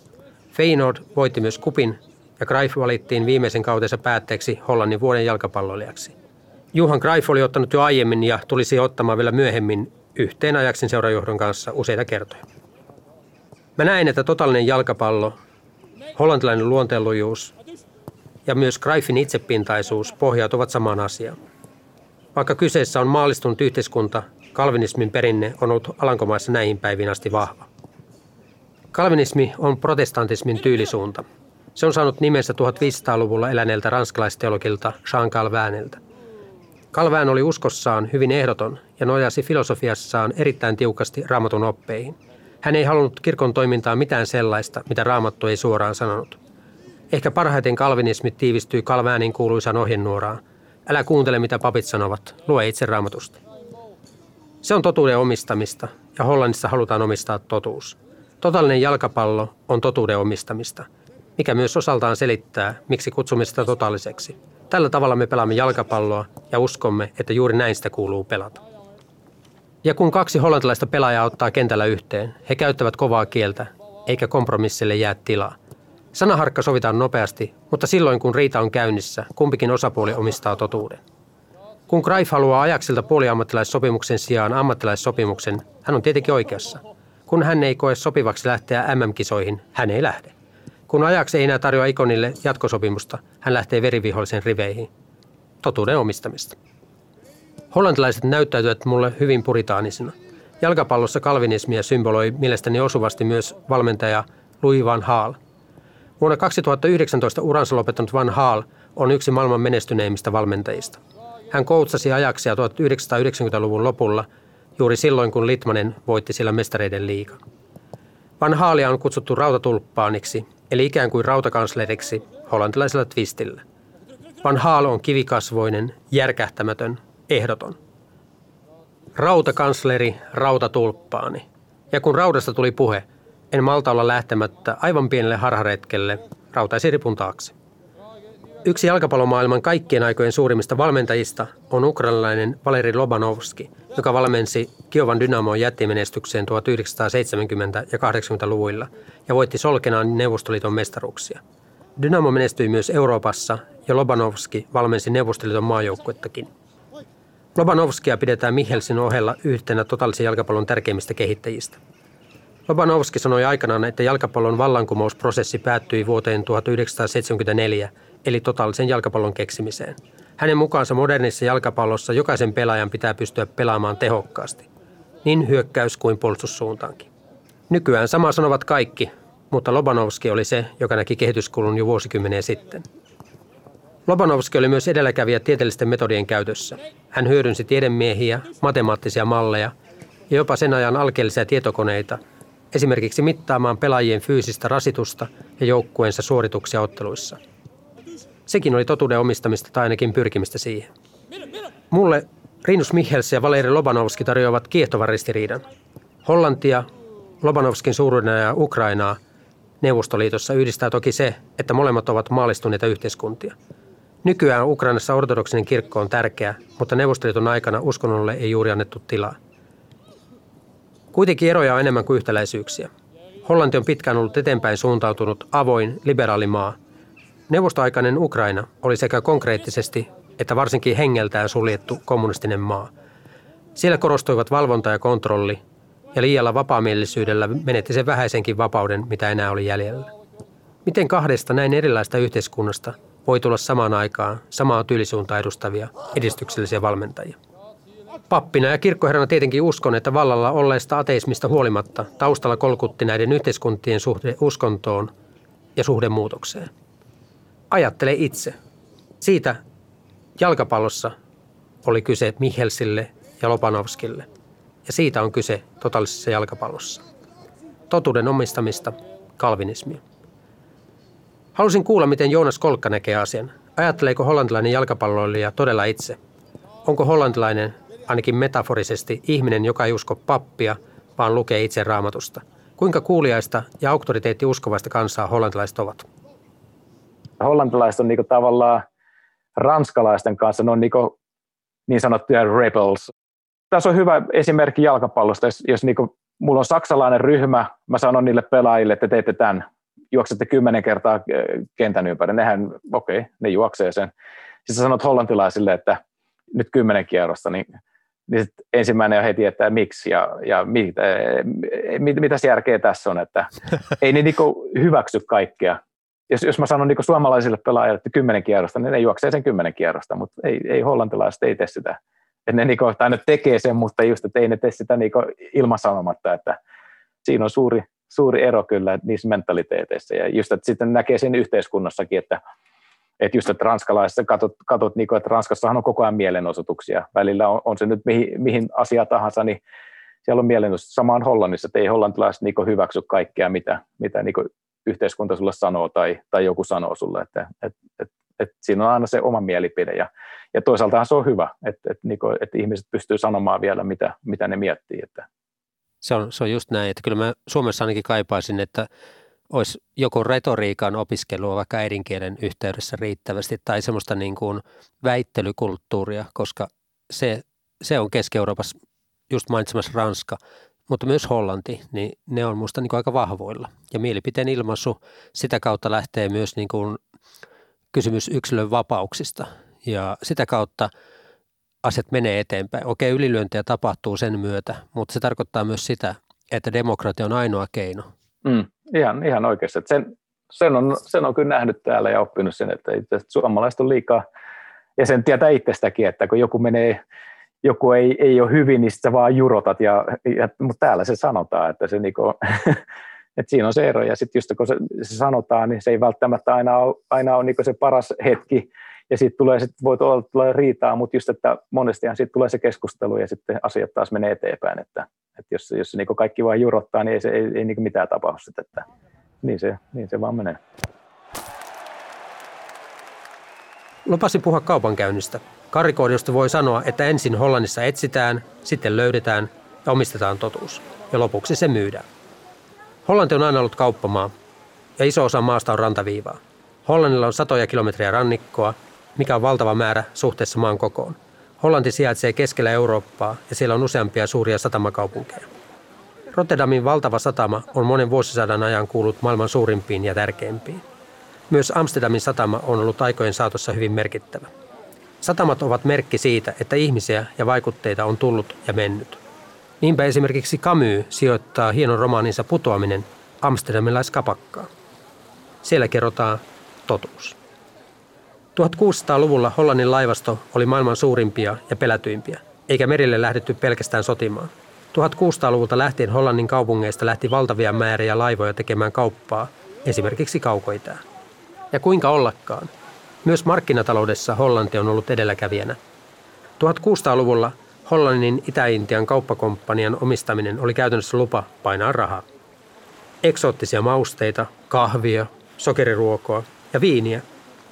Feyenoord voitti myös kupin ja Cruyff valittiin viimeisen kautensa päätteeksi Hollannin vuoden jalkapalloilijaksi. Juhan Cruyff oli ottanut jo aiemmin ja tulisi ottamaan vielä myöhemmin yhteen ajaksin seurajohdon kanssa useita kertoja. Mä näin, että totaalinen jalkapallo, hollantilainen luonteenlujuus ja myös Cruyffin itsepintaisuus pohjautuvat samaan asiaan. Vaikka kyseessä on maallistunut yhteiskunta, kalvinismin perinne on ollut Alankomaissa näihin päiviin asti vahva. Kalvinismi on protestantismin tyylisuunta. Se on saanut nimensä 1500-luvulla eläneeltä ranskalaisteologilta Jean Calvinilta. Calvin oli uskossaan hyvin ehdoton ja nojasi filosofiassaan erittäin tiukasti raamatun oppeihin. Hän ei halunnut kirkon toimintaa mitään sellaista, mitä raamattu ei suoraan sanonut. Ehkä parhaiten kalvinismi tiivistyy Calvinin kuuluisaan ohjenuoraan. Älä kuuntele, mitä papit sanovat, lue itse raamatusta. Se on totuuden omistamista ja Hollannissa halutaan omistaa totuus. Totaalinen jalkapallo on totuuden omistamista, mikä myös osaltaan selittää, miksi kutsumme sitä totaaliseksi. Tällä tavalla me pelaamme jalkapalloa ja uskomme, että juuri näin sitä kuuluu pelata. Ja kun kaksi hollantilaista pelaajaa ottaa kentällä yhteen, he käyttävät kovaa kieltä, eikä kompromissille jää tilaa. Sanaharkka sovitaan nopeasti, mutta silloin kun riita on käynnissä, kumpikin osapuoli omistaa totuuden. Kun Greif haluaa ajaksilta puoliammattilaissopimuksen sijaan ammattilaissopimuksen, hän on tietenkin oikeassa. Kun hän ei koe sopivaksi lähteä MM-kisoihin, hän ei lähde. Kun Ajax ei enää tarjoa Ikonille jatkosopimusta, hän lähtee verivihollisen riveihin. Totuuden omistamista. Hollantilaiset näyttäytyvät mulle hyvin puritaanisina. Jalkapallossa kalvinismia symboloi mielestäni osuvasti myös valmentaja Louis van Gaal. Vuonna 2019 uransa lopettanut Van Gaal on yksi maailman menestyneimmistä valmentajista. Hän koutsasi ajaksia 1990-luvun lopulla, juuri silloin kun Litmanen voitti sillä mestareiden liigan. Van Haalia on kutsuttu rautatulppaaniksi, eli ikään kuin rautakansleriksi hollantilaisella twistillä. Van Haal on kivikasvoinen, järkähtämätön, ehdoton. Rautakansleri, rautatulppaani. Ja kun raudasta tuli puhe, en malta olla lähtemättä aivan pienelle harharetkelle rautaisiripun taakse. Yksi jalkapallomaailman kaikkien aikojen suurimmista valmentajista on ukrainalainen Valeri Lobanovski, joka valmensi Kiovan Dynamoon jättimenestykseen 1970- ja 80-luvuilla ja voitti Solkenaan Neuvostoliiton mestaruuksia. Dynamo menestyi myös Euroopassa ja Lobanovski valmensi Neuvostoliiton maajoukkuettakin. Lobanovskia pidetään Mihelsin ohella yhtenä totaalisen jalkapallon tärkeimmistä kehittäjistä. Lobanovski sanoi aikanaan, että jalkapallon vallankumousprosessi päättyi vuoteen 1974 – eli totaalisen jalkapallon keksimiseen. Hänen mukaansa modernissa jalkapallossa jokaisen pelaajan pitää pystyä pelaamaan tehokkaasti, niin hyökkäys kuin puolustussuuntaankin. Nykyään sama sanovat kaikki, mutta Lobanovski oli se, joka näki kehityskulun jo vuosikymmeniä sitten. Lobanovski oli myös edelläkävijä tieteellisten metodien käytössä. Hän hyödynsi tiedemiehiä, matemaattisia malleja ja jopa sen ajan alkeellisia tietokoneita, esimerkiksi mittaamaan pelaajien fyysistä rasitusta ja joukkueensa suorituksia otteluissa – Sekin oli totuuden omistamista tai ainakin pyrkimistä siihen. Mulle Rinus Michels ja Valeri Lobanovski tarjoavat kiehtovan ristiriidan. Hollantia, Lobanovskin suuruudena ja Ukrainaa Neuvostoliitossa yhdistää toki se, että molemmat ovat maallistuneita yhteiskuntia. Nykyään Ukrainassa ortodoksinen kirkko on tärkeä, mutta Neuvostoliiton aikana uskonnolle ei juuri annettu tilaa. Kuitenkin eroja on enemmän kuin yhtäläisyyksiä. Hollanti on pitkään ollut eteenpäin suuntautunut avoin, liberaali maa – Neuvostoaikainen Ukraina oli sekä konkreettisesti että varsinkin hengeltään suljettu kommunistinen maa. Siellä korostuivat valvonta ja kontrolli, ja liialla vapaamielisyydellä menetti sen vähäisenkin vapauden, mitä enää oli jäljellä. Miten kahdesta näin erilaista yhteiskunnasta voi tulla samaan aikaan samaa tyylisuuntaa edustavia edistyksellisiä valmentajia? Pappina ja kirkkoherrana tietenkin uskon, että vallalla olleesta ateismista huolimatta taustalla kolkutti näiden yhteiskuntien suhde uskontoon ja suhdemuutokseen. Ajattele itse. Siitä jalkapallossa oli kyse Mihelsille ja Lopanovskille. Ja siitä on kyse totaalisessa jalkapallossa. Totuuden omistamista, kalvinismia. Halusin kuulla, miten Joonas Kolkka näkee asian. Ajatteleeko hollantilainen jalkapalloilija todella itse? Onko hollantilainen, ainakin metaforisesti, ihminen, joka ei usko pappia, vaan lukee itse raamatusta? Kuinka kuuliaista ja auktoriteetti uskovaista kansaa hollantilaiset ovat? Hollantilaiset on niinku tavallaan ranskalaisten kanssa, ne on niinku niin sanottuja rebels. Tässä on hyvä esimerkki jalkapallosta, jos, jos niin kuin, mulla on saksalainen ryhmä, mä sanon niille pelaajille, että teette tämän, juoksette kymmenen kertaa kentän ympäri, nehän, okei, okay, ne juoksee sen. Sitten sä sanot hollantilaisille, että nyt kymmenen kierrosta, niin, niin sit ensimmäinen on heti, että miksi ja, ja mit, mit, mitäs järkeä tässä on, että ei ne niinku hyväksy kaikkea. Jos, jos mä sanon niinku suomalaisille pelaajille, että kymmenen kierrosta, niin ne juoksee sen kymmenen kierrosta, mutta ei, ei hollantilaiset ei tee sitä. Et ne, niinku, tai ne tekee sen, mutta just, että ei ne tee sitä niinku ilman sanomatta, että siinä on suuri, suuri ero kyllä niissä mentaliteeteissa. Ja just, että sitten näkee sen yhteiskunnassakin, että että just, että ranskalaisissa katsot, katsot niin kuin, että Ranskassahan on koko ajan mielenosoituksia. Välillä on, on se nyt mihin, mihin asia tahansa, niin siellä on mielenosoitus. Samaan Hollannissa, että ei hollantilaiset niin hyväksy kaikkea, mitä, mitä niin yhteiskunta sulle sanoo tai, tai joku sanoo sulle. Että, et, et, et siinä on aina se oma mielipide ja, ja toisaaltahan se on hyvä, että, että, että ihmiset pystyy sanomaan vielä, mitä, mitä ne miettii. Että. Se, on, se on just näin, että kyllä mä Suomessa ainakin kaipaisin, että olisi joko retoriikan opiskelua vaikka äidinkielen yhteydessä riittävästi tai semmoista niin kuin väittelykulttuuria, koska se, se on Keski-Euroopassa just mainitsemassa Ranska, mutta myös Hollanti, niin ne on minusta niin aika vahvoilla. Ja mielipiteen ilmaisu sitä kautta lähtee myös niin kuin kysymys yksilön vapauksista ja sitä kautta asiat menee eteenpäin. Okei, ylilyöntejä tapahtuu sen myötä, mutta se tarkoittaa myös sitä, että demokratia on ainoa keino – Mm, ihan, ihan oikeasti. Sen, sen, on, sen on kyllä nähnyt täällä ja oppinut sen, että, että suomalaiset on liikaa, ja sen tietää itsestäkin, että kun joku menee, joku ei, ei ole hyvin, niin sä vaan jurotat, ja, ja, mutta täällä se sanotaan, että, se niinku, että siinä on se ero, ja sitten just kun se, se sanotaan, niin se ei välttämättä aina ole, aina ole niinku se paras hetki, ja sitten tulee, sit voi olla, tulee riitaa, mutta just, että monestihan sitten tulee se keskustelu, ja sitten asiat taas menee eteenpäin, että, että jos, jos niin kaikki vain jurottaa, niin ei, se, ei, ei niin mitään tapahdu sitten, että niin se, niin se vaan menee. Lupasin puhua kaupankäynnistä. Karikoidiosta voi sanoa, että ensin Hollannissa etsitään, sitten löydetään ja omistetaan totuus. Ja lopuksi se myydään. Hollanti on aina ollut kauppamaa ja iso osa maasta on rantaviivaa. Hollannilla on satoja kilometriä rannikkoa, mikä on valtava määrä suhteessa maan kokoon – Hollanti sijaitsee keskellä Eurooppaa ja siellä on useampia suuria satamakaupunkeja. Rotterdamin valtava satama on monen vuosisadan ajan kuullut maailman suurimpiin ja tärkeimpiin. Myös Amsterdamin satama on ollut aikojen saatossa hyvin merkittävä. Satamat ovat merkki siitä, että ihmisiä ja vaikutteita on tullut ja mennyt. Niinpä esimerkiksi Camus sijoittaa hienon romaaninsa Putoaminen amsterdamilaiskapakkaan. Siellä kerrotaan totuus. 1600-luvulla Hollannin laivasto oli maailman suurimpia ja pelätyimpiä, eikä merille lähdetty pelkästään sotimaan. 1600-luvulta lähtien Hollannin kaupungeista lähti valtavia määriä laivoja tekemään kauppaa, esimerkiksi kaukoitään. Ja kuinka ollakaan? Myös markkinataloudessa Hollanti on ollut edelläkävijänä. 1600-luvulla Hollannin Itä-Intian kauppakomppanian omistaminen oli käytännössä lupa painaa rahaa. Eksoottisia mausteita, kahvia, sokeriruokoa ja viiniä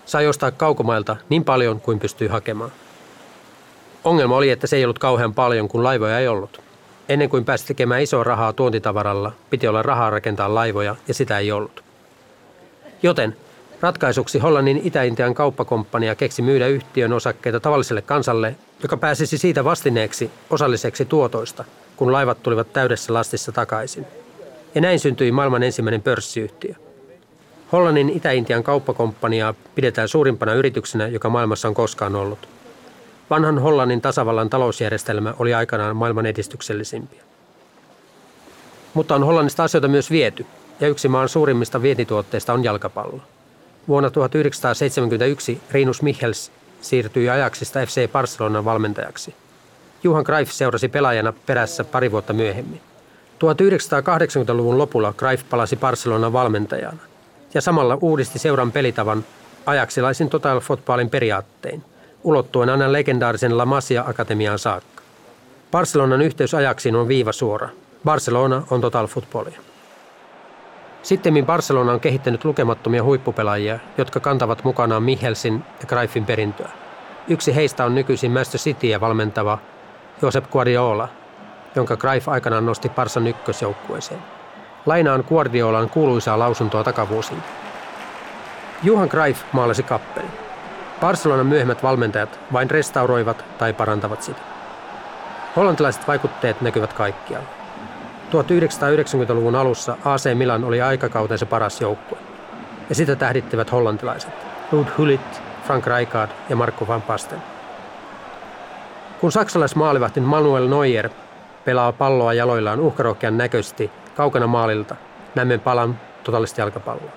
sai ostaa kaukomailta niin paljon kuin pystyi hakemaan. Ongelma oli, että se ei ollut kauhean paljon, kun laivoja ei ollut. Ennen kuin pääsi tekemään isoa rahaa tuontitavaralla, piti olla rahaa rakentaa laivoja, ja sitä ei ollut. Joten ratkaisuksi Hollannin Itä-Intian kauppakomppania keksi myydä yhtiön osakkeita tavalliselle kansalle, joka pääsisi siitä vastineeksi osalliseksi tuotoista, kun laivat tulivat täydessä lastissa takaisin. Ja näin syntyi maailman ensimmäinen pörssiyhtiö. Hollannin Itä-Intian kauppakomppaniaa pidetään suurimpana yrityksenä, joka maailmassa on koskaan ollut. Vanhan Hollannin tasavallan talousjärjestelmä oli aikanaan maailman edistyksellisimpiä. Mutta on Hollannista asioita myös viety, ja yksi maan suurimmista vientituotteista on jalkapallo. Vuonna 1971 Rinus Michels siirtyi ajaksista FC Barcelonan valmentajaksi. Juhan Greif seurasi pelaajana perässä pari vuotta myöhemmin. 1980-luvun lopulla Greif palasi Barcelonan valmentajana – ja samalla uudisti seuran pelitavan ajaksilaisin Total Footballin periaattein, ulottuen aina legendaarisen La Masia-akatemiaan saakka. Barcelonan yhteys ajaksiin on viivasuora. Barcelona on Total Footballia. Sittemmin Barcelona on kehittänyt lukemattomia huippupelaajia, jotka kantavat mukanaan Michelsin ja Greifin perintöä. Yksi heistä on nykyisin Master Cityä valmentava Josep Guardiola, jonka Greif aikanaan nosti Barsan ykkösjoukkueeseen. Lainaan Guardiolan kuuluisaa lausuntoa takavuosilta. Johan Greif maalasi kappeli. Barcelonan myöhemmät valmentajat vain restauroivat tai parantavat sitä. Hollantilaiset vaikutteet näkyvät kaikkialla. 1990-luvun alussa AC Milan oli aikakautensa paras joukkue, ja sitä tähdittivät hollantilaiset, Ruud Hullit, Frank Rijkaard ja Marco van Basten. Kun saksalaismaalivahtin Manuel Neuer pelaa palloa jaloillaan uhkarohkean näköisesti kaukana maalilta, näemme palan totaalista jalkapalloa.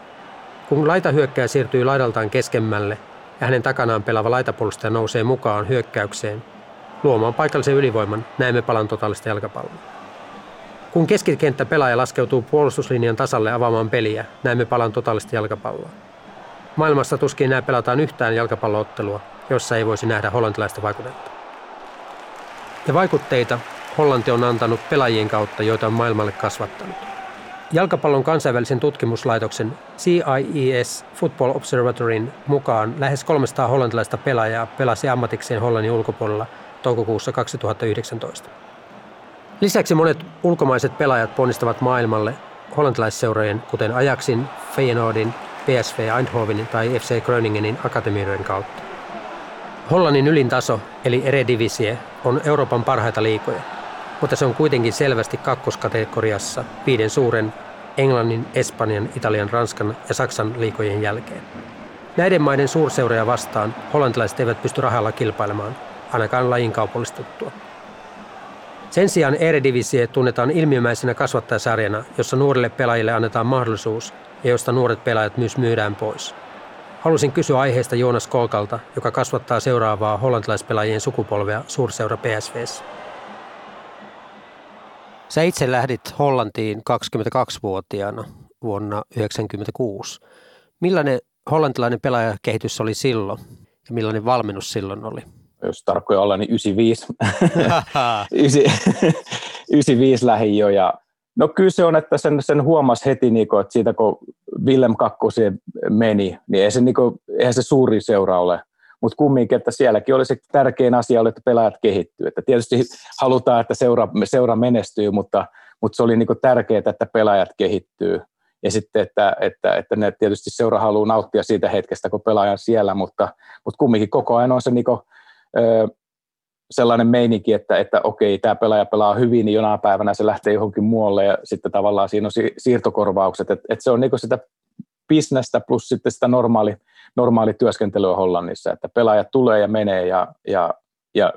Kun laitahyökkäjä siirtyy laidaltaan keskemmälle ja hänen takanaan pelaava laitapuolustaja nousee mukaan hyökkäykseen, luomaan paikallisen ylivoiman, näemme palan totaalista jalkapalloa. Kun keskikenttä pelaaja laskeutuu puolustuslinjan tasalle avaamaan peliä, näemme palan totaalista jalkapalloa. Maailmassa tuskin enää pelataan yhtään jalkapalloottelua, jossa ei voisi nähdä hollantilaista vaikutetta. Ja vaikutteita Hollanti on antanut pelaajien kautta, joita on maailmalle kasvattanut. Jalkapallon kansainvälisen tutkimuslaitoksen CIES Football Observatoryn mukaan lähes 300 hollantilaista pelaajaa pelasi ammatikseen Hollannin ulkopuolella toukokuussa 2019. Lisäksi monet ulkomaiset pelaajat ponnistavat maailmalle hollantilaisseurojen, kuten Ajaxin, Feyenoordin, PSV Eindhovenin tai FC Groningenin akatemioiden kautta. Hollannin ylin taso, eli Eredivisie, on Euroopan parhaita liikoja, mutta se on kuitenkin selvästi kakkoskategoriassa viiden suuren Englannin, Espanjan, Italian, Ranskan ja Saksan liikojen jälkeen. Näiden maiden suurseuroja vastaan hollantilaiset eivät pysty rahalla kilpailemaan, ainakaan lajin kaupallistuttua. Sen sijaan Eredivisie tunnetaan ilmiömäisenä kasvattajasarjana, jossa nuorille pelaajille annetaan mahdollisuus ja josta nuoret pelaajat myös myydään pois. Halusin kysyä aiheesta Joonas Kolkalta, joka kasvattaa seuraavaa hollantilaispelaajien sukupolvea suurseura PSVssä. Sä itse lähdit Hollantiin 22-vuotiaana vuonna 1996. Millainen hollantilainen pelaajakehitys oli silloin ja millainen valmennus silloin oli? Jos tarkkoja olla, niin 95. 95 lähin jo ja No kyllä se on, että sen, sen huomasi heti, niin kuin, että siitä kun Willem Kakkosi meni, niin ei se, niin kuin, eihän se suuri seura ole. Mutta kumminkin, että sielläkin oli se tärkein asia, oli, että pelaajat kehittyy. Että tietysti halutaan, että seura, seura menestyy, mutta, mutta se oli niin kuin tärkeää, että pelaajat kehittyy. Ja sitten, että, että, että ne tietysti seura haluaa nauttia siitä hetkestä, kun pelaaja on siellä, mutta, mutta kumminkin koko ajan on se niin kuin, sellainen meininki, että, että okei, tämä pelaaja pelaa hyvin, niin jonain päivänä se lähtee johonkin muualle ja sitten tavallaan siinä on siirtokorvaukset, että, että se on niin sitä bisnestä plus sitten sitä normaali, normaali työskentelyä Hollannissa, että pelaajat tulee ja menee ja, ja, ja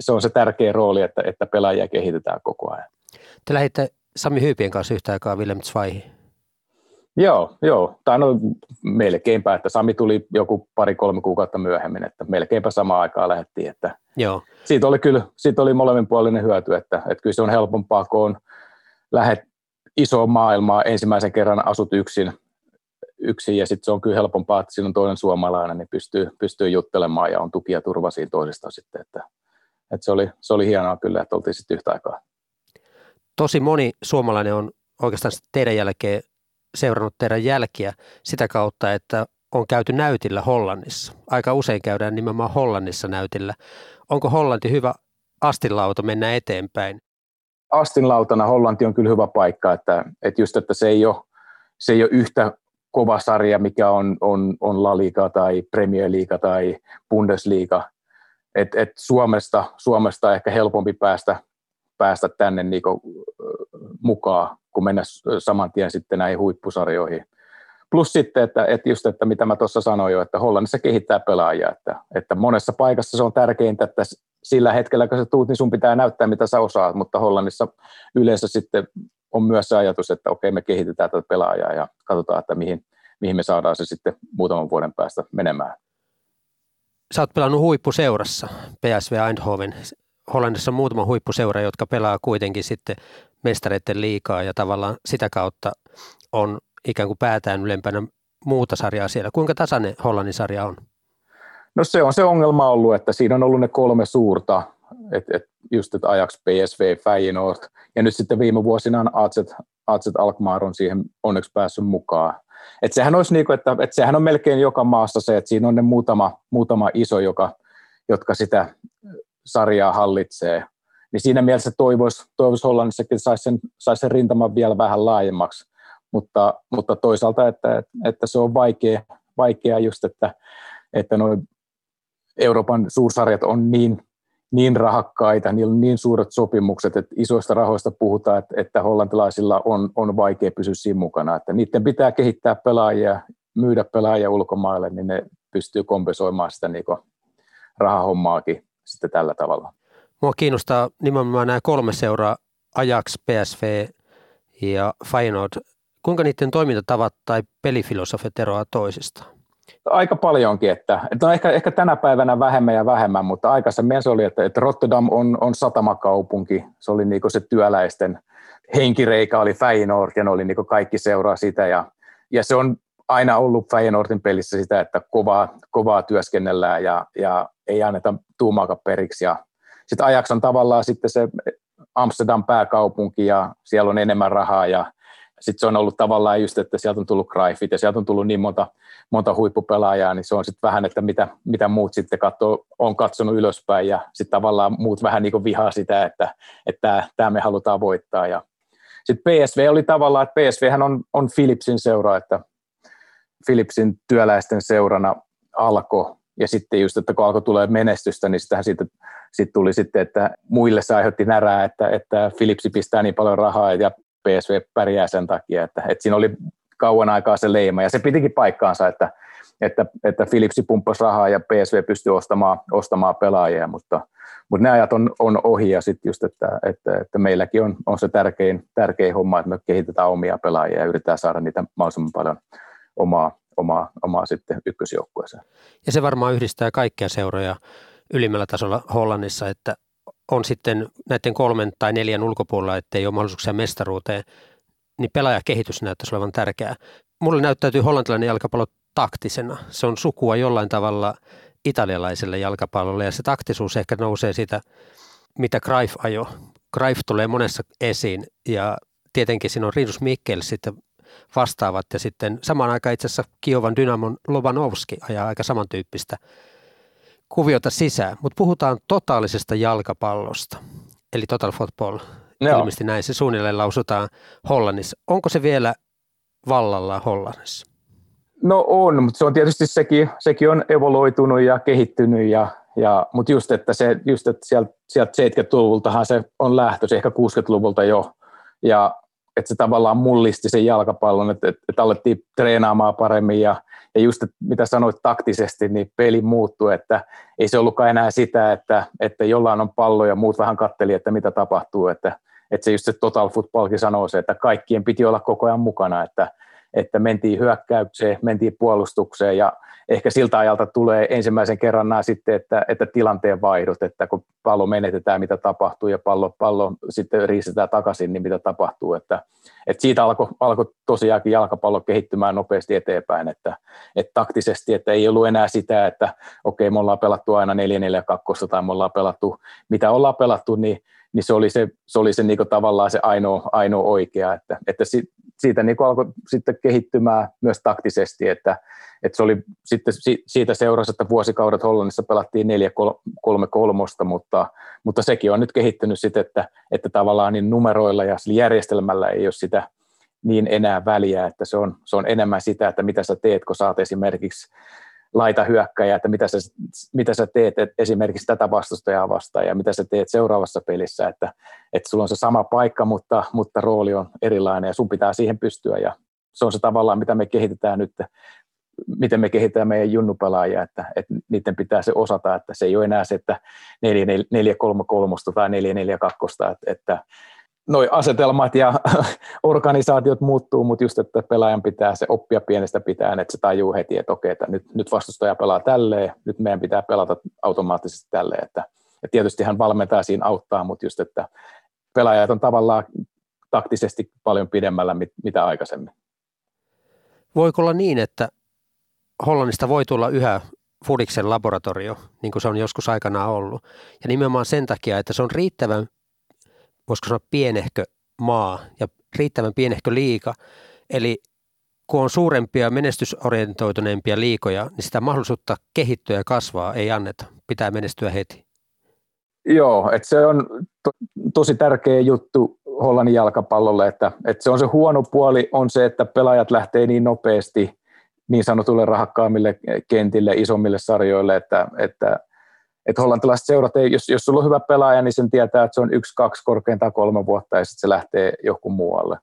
se on se tärkeä rooli, että, että pelaajia kehitetään koko ajan. Te lähditte Sami Hyypien kanssa yhtä aikaa Willem Zweihin. Joo, joo. Tai no melkeinpä, että Sami tuli joku pari-kolme kuukautta myöhemmin, että melkeinpä samaan aikaan lähdettiin. Että joo. Siitä oli kyllä, siitä oli molemminpuolinen hyöty, että, että kyllä se on helpompaa, kun on lähet isoon maailmaan ensimmäisen kerran asut yksin, yksin ja sitten se on kyllä helpompaa, että siinä on toinen suomalainen, niin pystyy, pystyy juttelemaan ja on tuki ja turva siinä toisesta sitten, että, että se, oli, se oli hienoa kyllä, että oltiin sitten yhtä aikaa. Tosi moni suomalainen on oikeastaan teidän jälkeen seurannut teidän jälkiä sitä kautta, että on käyty näytillä Hollannissa. Aika usein käydään nimenomaan Hollannissa näytillä. Onko Hollanti hyvä astinlauta mennä eteenpäin? Astinlautana Hollanti on kyllä hyvä paikka, että, että just, että se ei ole, se ei ole yhtä kova sarja, mikä on, on, on La Liga tai Premier Liga tai Bundesliga. Et, et Suomesta, Suomesta ehkä helpompi päästä, päästä tänne niinku, mukaan kuin mennä saman tien sitten näihin huippusarjoihin. Plus sitten, että, että just, että mitä mä tuossa sanoin jo, että Hollannissa kehittää pelaajia, että, että monessa paikassa se on tärkeintä, että sillä hetkellä, kun sä tuut, niin sun pitää näyttää, mitä sä osaat, mutta Hollannissa yleensä sitten on myös se ajatus, että okei, me kehitetään tätä pelaajaa ja katsotaan, että mihin, mihin me saadaan se sitten muutaman vuoden päästä menemään. Sä oot pelannut huippuseurassa, PSV Eindhoven. Hollannissa on muutama huippuseura, jotka pelaa kuitenkin sitten mestareiden liikaa ja tavallaan sitä kautta on ikään kuin päätään ylempänä muuta sarjaa siellä. Kuinka tasainen Hollannin sarja on? No se on se ongelma ollut, että siinä on ollut ne kolme suurta, että et just että Ajax, PSV, Feyenoord ja nyt sitten viime vuosina on AZ, AZ Alkmaar on siihen onneksi päässyt mukaan. Et sehän olisi niin kuin, että, että sehän on melkein joka maassa se, että siinä on ne muutama, muutama iso, joka, jotka sitä sarjaa hallitsee niin siinä mielessä toivoisi, toivoisi Hollannissakin saisi sen, saisi sen rintaman vielä vähän laajemmaksi, mutta, mutta toisaalta, että, että se on vaikea, vaikea just, että että nuo Euroopan suursarjat on niin, niin rahakkaita, niillä on niin suuret sopimukset, että isoista rahoista puhutaan, että, että hollantilaisilla on, on vaikea pysyä siinä mukana. Että niiden pitää kehittää pelaajia, myydä pelaajia ulkomaille, niin ne pystyy kompensoimaan sitä niin rahahommaakin sitten tällä tavalla. Mua kiinnostaa nimenomaan nämä kolme seuraa, Ajax, PSV ja Feyenoord. Kuinka niiden toimintatavat tai pelifilosofit eroaa toisistaan? Aika paljonkin, että, että on ehkä, ehkä tänä päivänä vähemmän ja vähemmän, mutta aikaisemmin se oli, että, että Rotterdam on, on satamakaupunki, se oli niin se työläisten henkireikä oli Feyenoord ja ne oli niin kaikki seuraa sitä ja, ja se on aina ollut Feyenoordin pelissä sitä, että kovaa, kovaa työskennellään ja, ja ei anneta tuumaakaan periksi ja sitten Ajax on tavallaan sitten se Amsterdam pääkaupunki ja siellä on enemmän rahaa ja sitten se on ollut tavallaan just, että sieltä on tullut Greifit ja sieltä on tullut niin monta, monta huippupelaajaa, niin se on sitten vähän, että mitä, mitä muut sitten katsoo, on katsonut ylöspäin ja sitten tavallaan muut vähän niin kuin vihaa sitä, että, että tämä me halutaan voittaa. Ja sitten PSV oli tavallaan, että PSV on, on Philipsin seura, että Philipsin työläisten seurana alkoi ja sitten just, että kun alkoi tulee menestystä, niin sitähän siitä, siitä tuli sitten, että muille se aiheutti närää, että, että Philipsi pistää niin paljon rahaa ja PSV pärjää sen takia, että, että siinä oli kauan aikaa se leima, ja se pitikin paikkaansa, että, että, että Philipsi pumppasi rahaa ja PSV pystyi ostamaan, ostamaan pelaajia, mutta, mutta ne ajat on, on ohi, ja sitten just, että, että, että meilläkin on, on se tärkein, tärkein homma, että me kehitetään omia pelaajia ja yritetään saada niitä mahdollisimman paljon omaa, omaa, omaa sitten ykkösjoukkueeseen. Ja se varmaan yhdistää kaikkia seuroja ylimmällä tasolla Hollannissa, että on sitten näiden kolmen tai neljän ulkopuolella, ettei ole mahdollisuuksia mestaruuteen, niin pelaajakehitys näyttäisi olevan tärkeää. Mulle näyttäytyy hollantilainen jalkapallo taktisena. Se on sukua jollain tavalla italialaiselle jalkapallolle ja se taktisuus ehkä nousee siitä, mitä Greif ajo. Greif tulee monessa esiin ja tietenkin siinä on Rinus Mikkel sitten vastaavat ja sitten samaan aikaan itse asiassa Kiovan Dynamon Lobanovski ajaa aika samantyyppistä kuviota sisään, mutta puhutaan totaalisesta jalkapallosta, eli total football. Joo. Ilmeisesti näin se suunnilleen lausutaan Hollannissa. Onko se vielä vallalla Hollannissa? No on, mutta se on tietysti sekin, sekin on evoloitunut ja kehittynyt, ja, ja, mutta just, että, se, just, että sieltä, sieltä 70-luvultahan se on lähtöisin, ehkä 60-luvulta jo, ja että se tavallaan mullisti sen jalkapallon, että, että, että alettiin treenaamaan paremmin ja, ja just että mitä sanoit taktisesti, niin peli muuttui, että ei se ollutkaan enää sitä, että, että jollain on pallo ja muut vähän katteli, että mitä tapahtuu, että, että se just se total footballkin sanoo se, että kaikkien piti olla koko ajan mukana, että, että mentiin hyökkäykseen, mentiin puolustukseen ja ehkä siltä ajalta tulee ensimmäisen kerran nämä sitten, että, että tilanteen vaihdot, että kun pallo menetetään, mitä tapahtuu ja pallo, pallo sitten riistetään takaisin, niin mitä tapahtuu, että, että siitä alkoi alko tosiaankin jalkapallo kehittymään nopeasti eteenpäin, että, että taktisesti, että ei ollut enää sitä, että okei, me ollaan pelattu aina 4-4-2 tai me ollaan pelattu, mitä ollaan pelattu, niin niin se oli se, se, oli se niin tavallaan se ainoa, ainoa oikea, että, että siitä niin alkoi sitten kehittymään myös taktisesti, että, että se oli sitten siitä seurasi, että vuosikaudet Hollannissa pelattiin 4-3-3, mutta, mutta sekin on nyt kehittynyt sitten, että, että tavallaan niin numeroilla ja järjestelmällä ei ole sitä niin enää väliä, että se on, se on enemmän sitä, että mitä sä teet, kun saat esimerkiksi laita hyökkäjä, että mitä sä, mitä sä teet esimerkiksi tätä vastustajaa vastaan ja mitä sä teet seuraavassa pelissä, että, että sulla on se sama paikka, mutta, mutta rooli on erilainen ja sun pitää siihen pystyä. Ja se on se tavallaan, mitä me kehitetään nyt, miten me kehitetään meidän junnupelaajia, että, että niiden pitää se osata, että se ei ole enää se, että 4-3-3 tai 4-4-2, että, että noi asetelmat ja organisaatiot muuttuu, mutta just, että pelaajan pitää se oppia pienestä pitäen, että se tajuu heti, että okei, että nyt, nyt vastustaja pelaa tälleen, nyt meidän pitää pelata automaattisesti tälleen, että, ja tietysti hän valmentaa siinä auttaa, mutta just, että pelaajat on tavallaan taktisesti paljon pidemmällä, mit, mitä aikaisemmin. Voiko olla niin, että Hollannista voi tulla yhä Fudiksen laboratorio, niin kuin se on joskus aikanaan ollut, ja nimenomaan sen takia, että se on riittävän voisiko sanoa pienehkö maa ja riittävän pienehkö liika. Eli kun on suurempia menestysorientoituneempia liikoja, niin sitä mahdollisuutta kehittyä ja kasvaa ei anneta. Pitää menestyä heti. Joo, että se on to, tosi tärkeä juttu Hollannin jalkapallolle, että, että se on se huono puoli on se, että pelaajat lähtee niin nopeasti niin sanotulle rahakkaammille kentille, isommille sarjoille, että, että että hollantilaiset seurat, ei, jos, jos sulla on hyvä pelaaja, niin sen tietää, että se on yksi, kaksi, korkeintaan kolme vuotta ja sitten se lähtee joku muualle.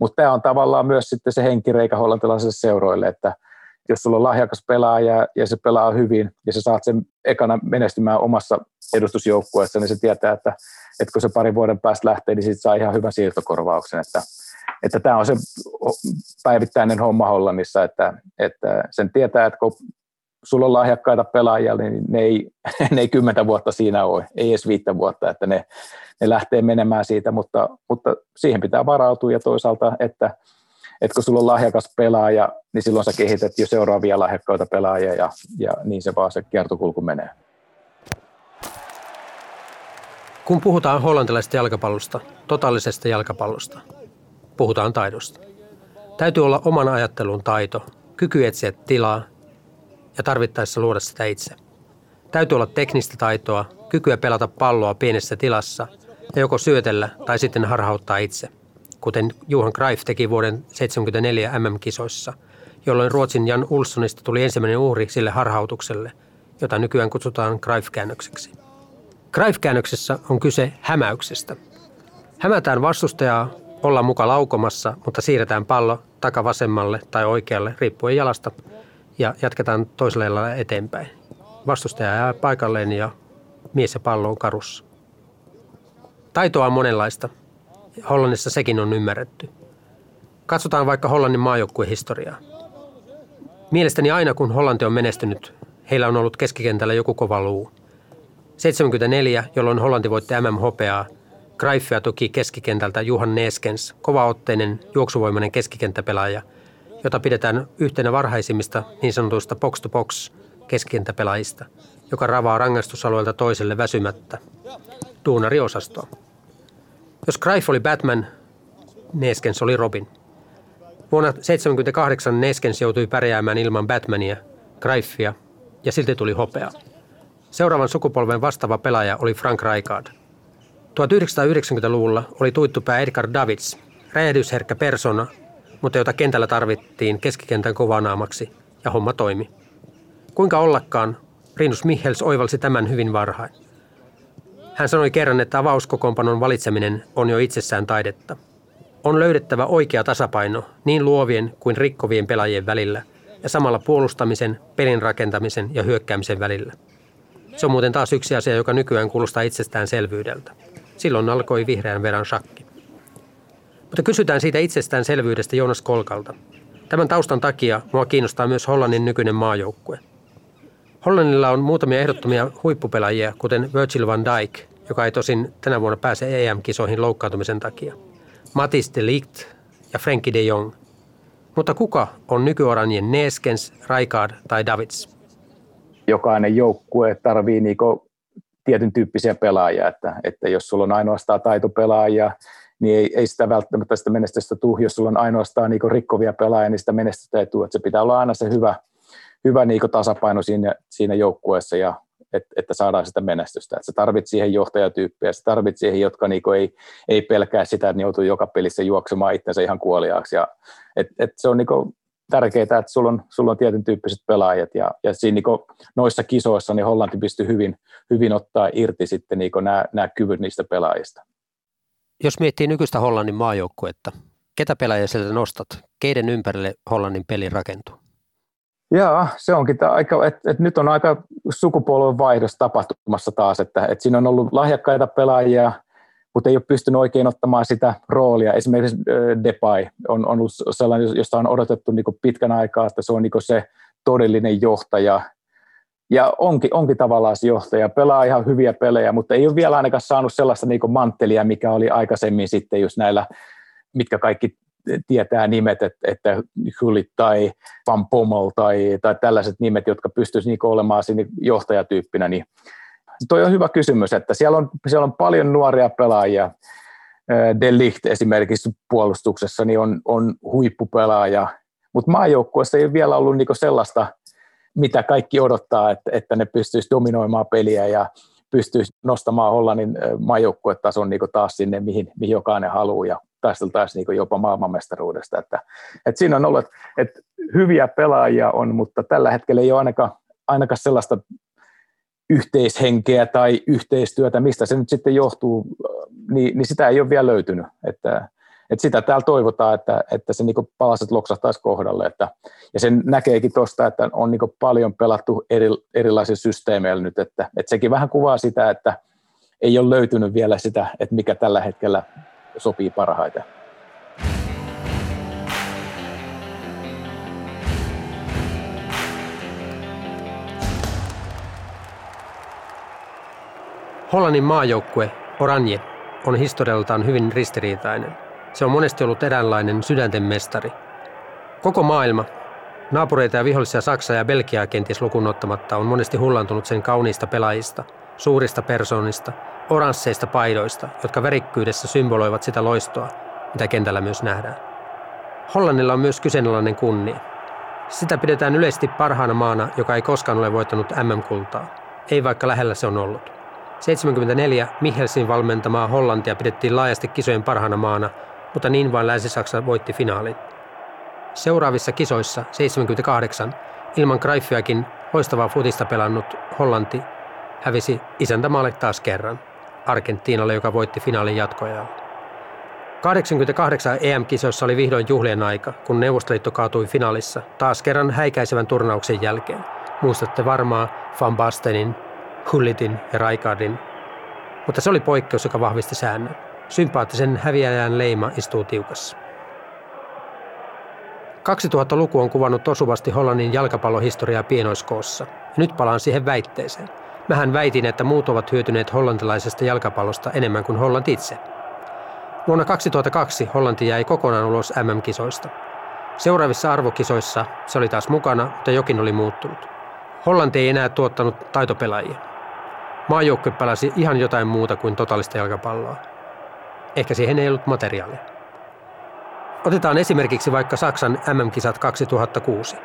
Mutta tämä on tavallaan myös sitten se henkireikä hollantilaisille seuroille, että jos sulla on lahjakas pelaaja ja se pelaa hyvin ja sä saat sen ekana menestymään omassa edustusjoukkueessa, niin se tietää, että, että kun se parin vuoden päästä lähtee, niin siitä saa ihan hyvän siirtokorvauksen. Että, että tämä on se päivittäinen homma Hollannissa, että, että sen tietää, että kun sulla on lahjakkaita pelaajia, niin ne ei, ne ei kymmentä vuotta siinä ole, ei edes viittä vuotta, että ne, ne lähtee menemään siitä, mutta, mutta siihen pitää varautua ja toisaalta, että, että kun sulla on lahjakas pelaaja, niin silloin sä kehität jo seuraavia lahjakkaita pelaajia ja, ja niin se vaan se kiertokulku menee. Kun puhutaan hollantilaisesta jalkapallosta, totaalisesta jalkapallosta, puhutaan taidosta. Täytyy olla oman ajattelun taito, kyky etsiä tilaa ja tarvittaessa luoda sitä itse. Täytyy olla teknistä taitoa, kykyä pelata palloa pienessä tilassa ja joko syötellä tai sitten harhauttaa itse, kuten Johan Greif teki vuoden 1974 MM-kisoissa, jolloin Ruotsin Jan Ulssonista tuli ensimmäinen uhri sille harhautukselle, jota nykyään kutsutaan Greif-käännökseksi. Greif-käännöksessä on kyse hämäyksestä. Hämätään vastustajaa olla muka laukomassa, mutta siirretään pallo takavasemmalle tai oikealle riippuen jalasta – ja jatketaan toisella lailla eteenpäin. Vastustaja jää paikalleen ja mies ja pallo on karussa. Taitoa on monenlaista. Hollannissa sekin on ymmärretty. Katsotaan vaikka Hollannin maajoukkuehistoriaa. Mielestäni aina kun Hollanti on menestynyt, heillä on ollut keskikentällä joku kova luu. 74, jolloin Hollanti voitti MM-hopeaa, Greifia tuki keskikentältä Juhan Neskens, kovaotteinen, juoksuvoimainen keskikenttäpelaaja – jota pidetään yhtenä varhaisimmista niin sanotuista box-to-box keskikenttäpelaajista, joka ravaa rangaistusalueelta toiselle väsymättä. Duunariosastoa. Jos Greif oli Batman, Neskens oli Robin. Vuonna 1978 Neskens joutui pärjäämään ilman Batmania, Greifia ja silti tuli hopea. Seuraavan sukupolven vastaava pelaaja oli Frank Rijkaard. 1990-luvulla oli tuittupää Edgar Davids, räjähdysherkkä persona, mutta jota kentällä tarvittiin keskikentän kovanaamaksi, ja homma toimi. Kuinka ollakaan, Rinus Michels oivalsi tämän hyvin varhain. Hän sanoi kerran, että avauskokoonpanon valitseminen on jo itsessään taidetta. On löydettävä oikea tasapaino niin luovien kuin rikkovien pelaajien välillä ja samalla puolustamisen, pelin rakentamisen ja hyökkäämisen välillä. Se on muuten taas yksi asia, joka nykyään kuulostaa itsestäänselvyydeltä. Silloin alkoi vihreän veran shakki. Mutta kysytään siitä itsestäänselvyydestä Jonas Kolkalta. Tämän taustan takia mua kiinnostaa myös Hollannin nykyinen maajoukkue. Hollannilla on muutamia ehdottomia huippupelaajia, kuten Virgil van Dijk, joka ei tosin tänä vuonna pääse EM-kisoihin loukkaantumisen takia. Matis de Ligt ja Frenkie de Jong. Mutta kuka on nykyoranjen Neeskens, Rijkaard tai Davids? Jokainen joukkue tarvii niinku tietyn tyyppisiä pelaajia, että, että jos sulla on ainoastaan taitopelaajia, niin ei, ei sitä välttämättä sitä menestystä tule, jos sulla on ainoastaan niin rikkovia pelaajia, niin sitä menestystä ei tule. Että se pitää olla aina se hyvä, hyvä niin tasapaino siinä, siinä joukkueessa, ja, että, että saadaan sitä menestystä. Että sä tarvit siihen johtajatyyppiä, sä tarvit siihen, jotka niin ei, ei pelkää sitä, että joutuu joka pelissä juoksemaan itsensä ihan kuoliaaksi. Ja, et, et se on niin tärkeää, että sulla on, sulla on tietyn tyyppiset pelaajat, ja, ja siinä niin noissa kisoissa niin Hollanti pystyy hyvin, hyvin ottaa irti sitten niin nämä, nämä kyvyt niistä pelaajista. Jos miettii nykyistä Hollannin maajoukkuetta, ketä pelaajia sieltä nostat? Keiden ympärille Hollannin peli rakentuu? Joo, se onkin aika, että et nyt on aika sukupolven vaihdos tapahtumassa taas, että et siinä on ollut lahjakkaita pelaajia, mutta ei ole pystynyt oikein ottamaan sitä roolia. Esimerkiksi Depay on, on ollut sellainen, josta on odotettu niin pitkän aikaa, että se on niin se todellinen johtaja, ja onkin, onkin tavallaan se johtaja, pelaa ihan hyviä pelejä, mutta ei ole vielä ainakaan saanut sellaista niin manttelia, mikä oli aikaisemmin sitten just näillä, mitkä kaikki tietää nimet, että, että tai Van Pommel tai, tai tällaiset nimet, jotka pystyisivät niin olemaan siinä johtajatyyppinä, niin toi on hyvä kysymys, että siellä on, siellä on paljon nuoria pelaajia, De Ligt esimerkiksi puolustuksessa niin on, on huippupelaaja, mutta maajoukkueessa ei ole vielä ollut niin sellaista mitä kaikki odottaa, että, että ne pystyisi dominoimaan peliä ja pystyisi nostamaan Hollannin maajoukkuetason niin taas sinne, mihin, mihin jokainen haluaa ja taisteltaisiin niin jopa maailmanmestaruudesta. Että, että siinä on ollut, että hyviä pelaajia on, mutta tällä hetkellä ei ole ainakaan, ainakaan sellaista yhteishenkeä tai yhteistyötä, mistä se nyt sitten johtuu, niin, niin sitä ei ole vielä löytynyt. Että, että sitä täällä toivotaan, että, että se niin palaset loksahtaisi kohdalle. Että, ja sen näkeekin tuosta, että on niin paljon pelattu eri, erilaisilla systeemeillä nyt, että, että sekin vähän kuvaa sitä, että ei ole löytynyt vielä sitä, että mikä tällä hetkellä sopii parhaiten. Hollannin maajoukkue Oranje on historialtaan hyvin ristiriitainen. Se on monesti ollut eräänlainen sydänten mestari. Koko maailma, naapureita ja vihollisia Saksaa ja Belgiaa kenties lukuun ottamatta, on monesti hullantunut sen kauniista pelaajista, suurista persoonista, oransseista paidoista, jotka värikkyydessä symboloivat sitä loistoa, mitä kentällä myös nähdään. Hollannilla on myös kyseenalainen kunnia. Sitä pidetään yleisesti parhaana maana, joka ei koskaan ole voittanut MM-kultaa, ei vaikka lähellä se on ollut. 74 Michelsin valmentamaa Hollantia pidettiin laajasti kisojen parhaana maana, mutta niin vain Länsi-Saksa voitti finaalin. Seuraavissa kisoissa 78 ilman Greiffiakin loistavaa futista pelannut Hollanti hävisi isäntämaalle taas kerran, Argentiinalle, joka voitti finaalin jatkojaan. 88 EM-kisoissa oli vihdoin juhlien aika, kun Neuvostoliitto kaatui finaalissa taas kerran häikäisevän turnauksen jälkeen. Muistatte varmaan Van Bastenin Hullitin ja Raikardin, mutta se oli poikkeus, joka vahvisti säännön. Sympaattisen häviäjän leima istuu tiukassa. 2000-luku on kuvannut osuvasti Hollannin jalkapallohistoriaa pienoiskoossa. Ja nyt palaan siihen väitteeseen. Mähän väitin, että muut ovat hyötyneet hollantilaisesta jalkapallosta enemmän kuin Hollanti itse. Vuonna 2002 Hollanti jäi kokonaan ulos MM-kisoista. Seuraavissa arvokisoissa se oli taas mukana, mutta jokin oli muuttunut. Hollanti ei enää tuottanut taitopelaajia. Maajoukkue pelasi ihan jotain muuta kuin totaalista jalkapalloa. Ehkä siihen ei ollut materiaalia. Otetaan esimerkiksi vaikka Saksan MM-kisat 2006.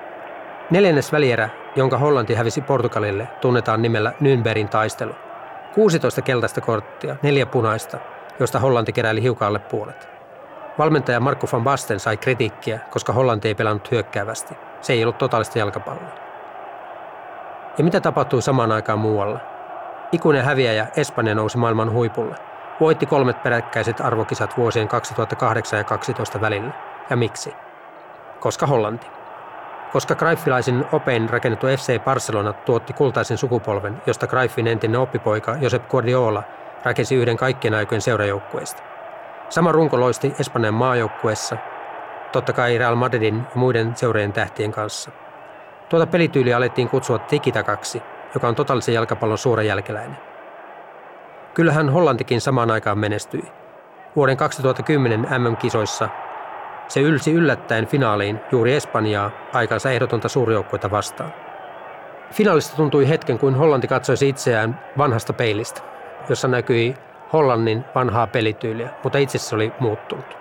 Neljännes välierä, jonka Hollanti hävisi Portugalille, tunnetaan nimellä Nürnbergin taistelu. 16 keltaista korttia, neljä punaista, josta Hollanti keräili hiukan alle puolet. Valmentaja Marco van Basten sai kritiikkiä, koska Hollanti ei pelannut hyökkäävästi. Se ei ollut totaalista jalkapalloa. Ja mitä tapahtui samaan aikaan muualla? Ikuinen häviäjä Espanja nousi maailman huipulle. Voitti kolmet peräkkäiset arvokisat vuosien 2008 ja 2012 välillä. Ja miksi? Koska Hollanti. Koska Greifilaisin opein rakennettu FC Barcelona tuotti kultaisen sukupolven, josta Greifin entinen oppipoika Josep Guardiola rakensi yhden kaikkien aikojen seurajoukkueista. Sama runko loisti Espanjan maajoukkueessa, totta kai Real Madridin ja muiden seurojen tähtien kanssa. Tuota pelityyliä alettiin kutsua tikitakaksi, joka on totaalisen jalkapallon suora jälkeläinen. Kyllähän Hollantikin samaan aikaan menestyi. Vuoden 2010 MM-kisoissa se ylsi yllättäen finaaliin juuri Espanjaa aikansa ehdotonta suurjoukkoita vastaan. Finaalista tuntui hetken kuin Hollanti katsoisi itseään vanhasta peilistä, jossa näkyi Hollannin vanhaa pelityyliä, mutta itse se oli muuttunut.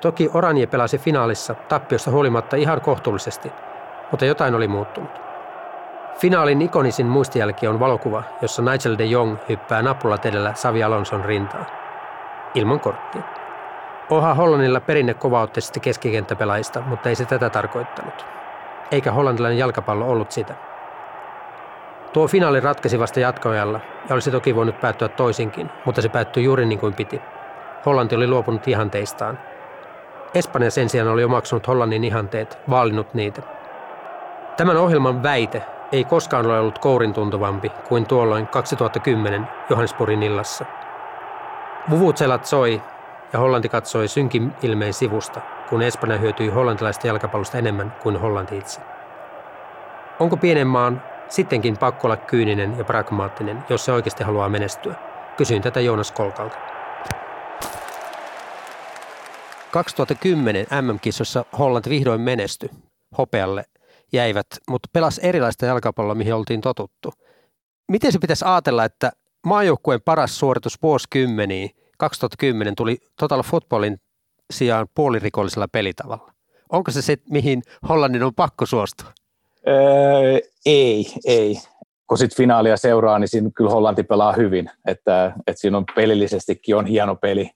Toki Oranje pelasi finaalissa tappiosta huolimatta ihan kohtuullisesti, mutta jotain oli muuttunut. Finaalin ikonisin muistijälki on valokuva, jossa Nigel de Jong hyppää nappulat edellä Savi Alonson rintaan. Ilman korttia. Oha Hollannilla perinne kovautteisesti keskikenttäpelaajista, mutta ei se tätä tarkoittanut. Eikä hollantilainen jalkapallo ollut sitä. Tuo finaali ratkesi vasta jatkoajalla ja olisi toki voinut päättyä toisinkin, mutta se päättyi juuri niin kuin piti. Hollanti oli luopunut ihanteistaan. Espanja sen sijaan oli omaksunut Hollannin ihanteet, vaalinut niitä. Tämän ohjelman väite ei koskaan ole ollut kourin tuntuvampi kuin tuolloin 2010 Johannesburgin illassa. Vuvutselat soi ja Hollanti katsoi synkin ilmeen sivusta, kun Espanja hyötyi hollantilaista jalkapallosta enemmän kuin Hollanti itse. Onko pienen maan sittenkin pakko olla kyyninen ja pragmaattinen, jos se oikeasti haluaa menestyä? Kysyin tätä Joonas Kolkalta. 2010 MM-kisossa Hollanti vihdoin menestyi hopealle jäivät, mutta pelas erilaista jalkapalloa, mihin oltiin totuttu. Miten se pitäisi ajatella, että maajoukkueen paras suoritus vuosikymmeniin 2010 tuli Total Footballin sijaan puolirikollisella pelitavalla? Onko se se, mihin Hollannin on pakko suostua? Öö, ei, ei. Kun sitten finaalia seuraa, niin siinä kyllä Hollanti pelaa hyvin. Että, että siinä on pelillisestikin on hieno peli,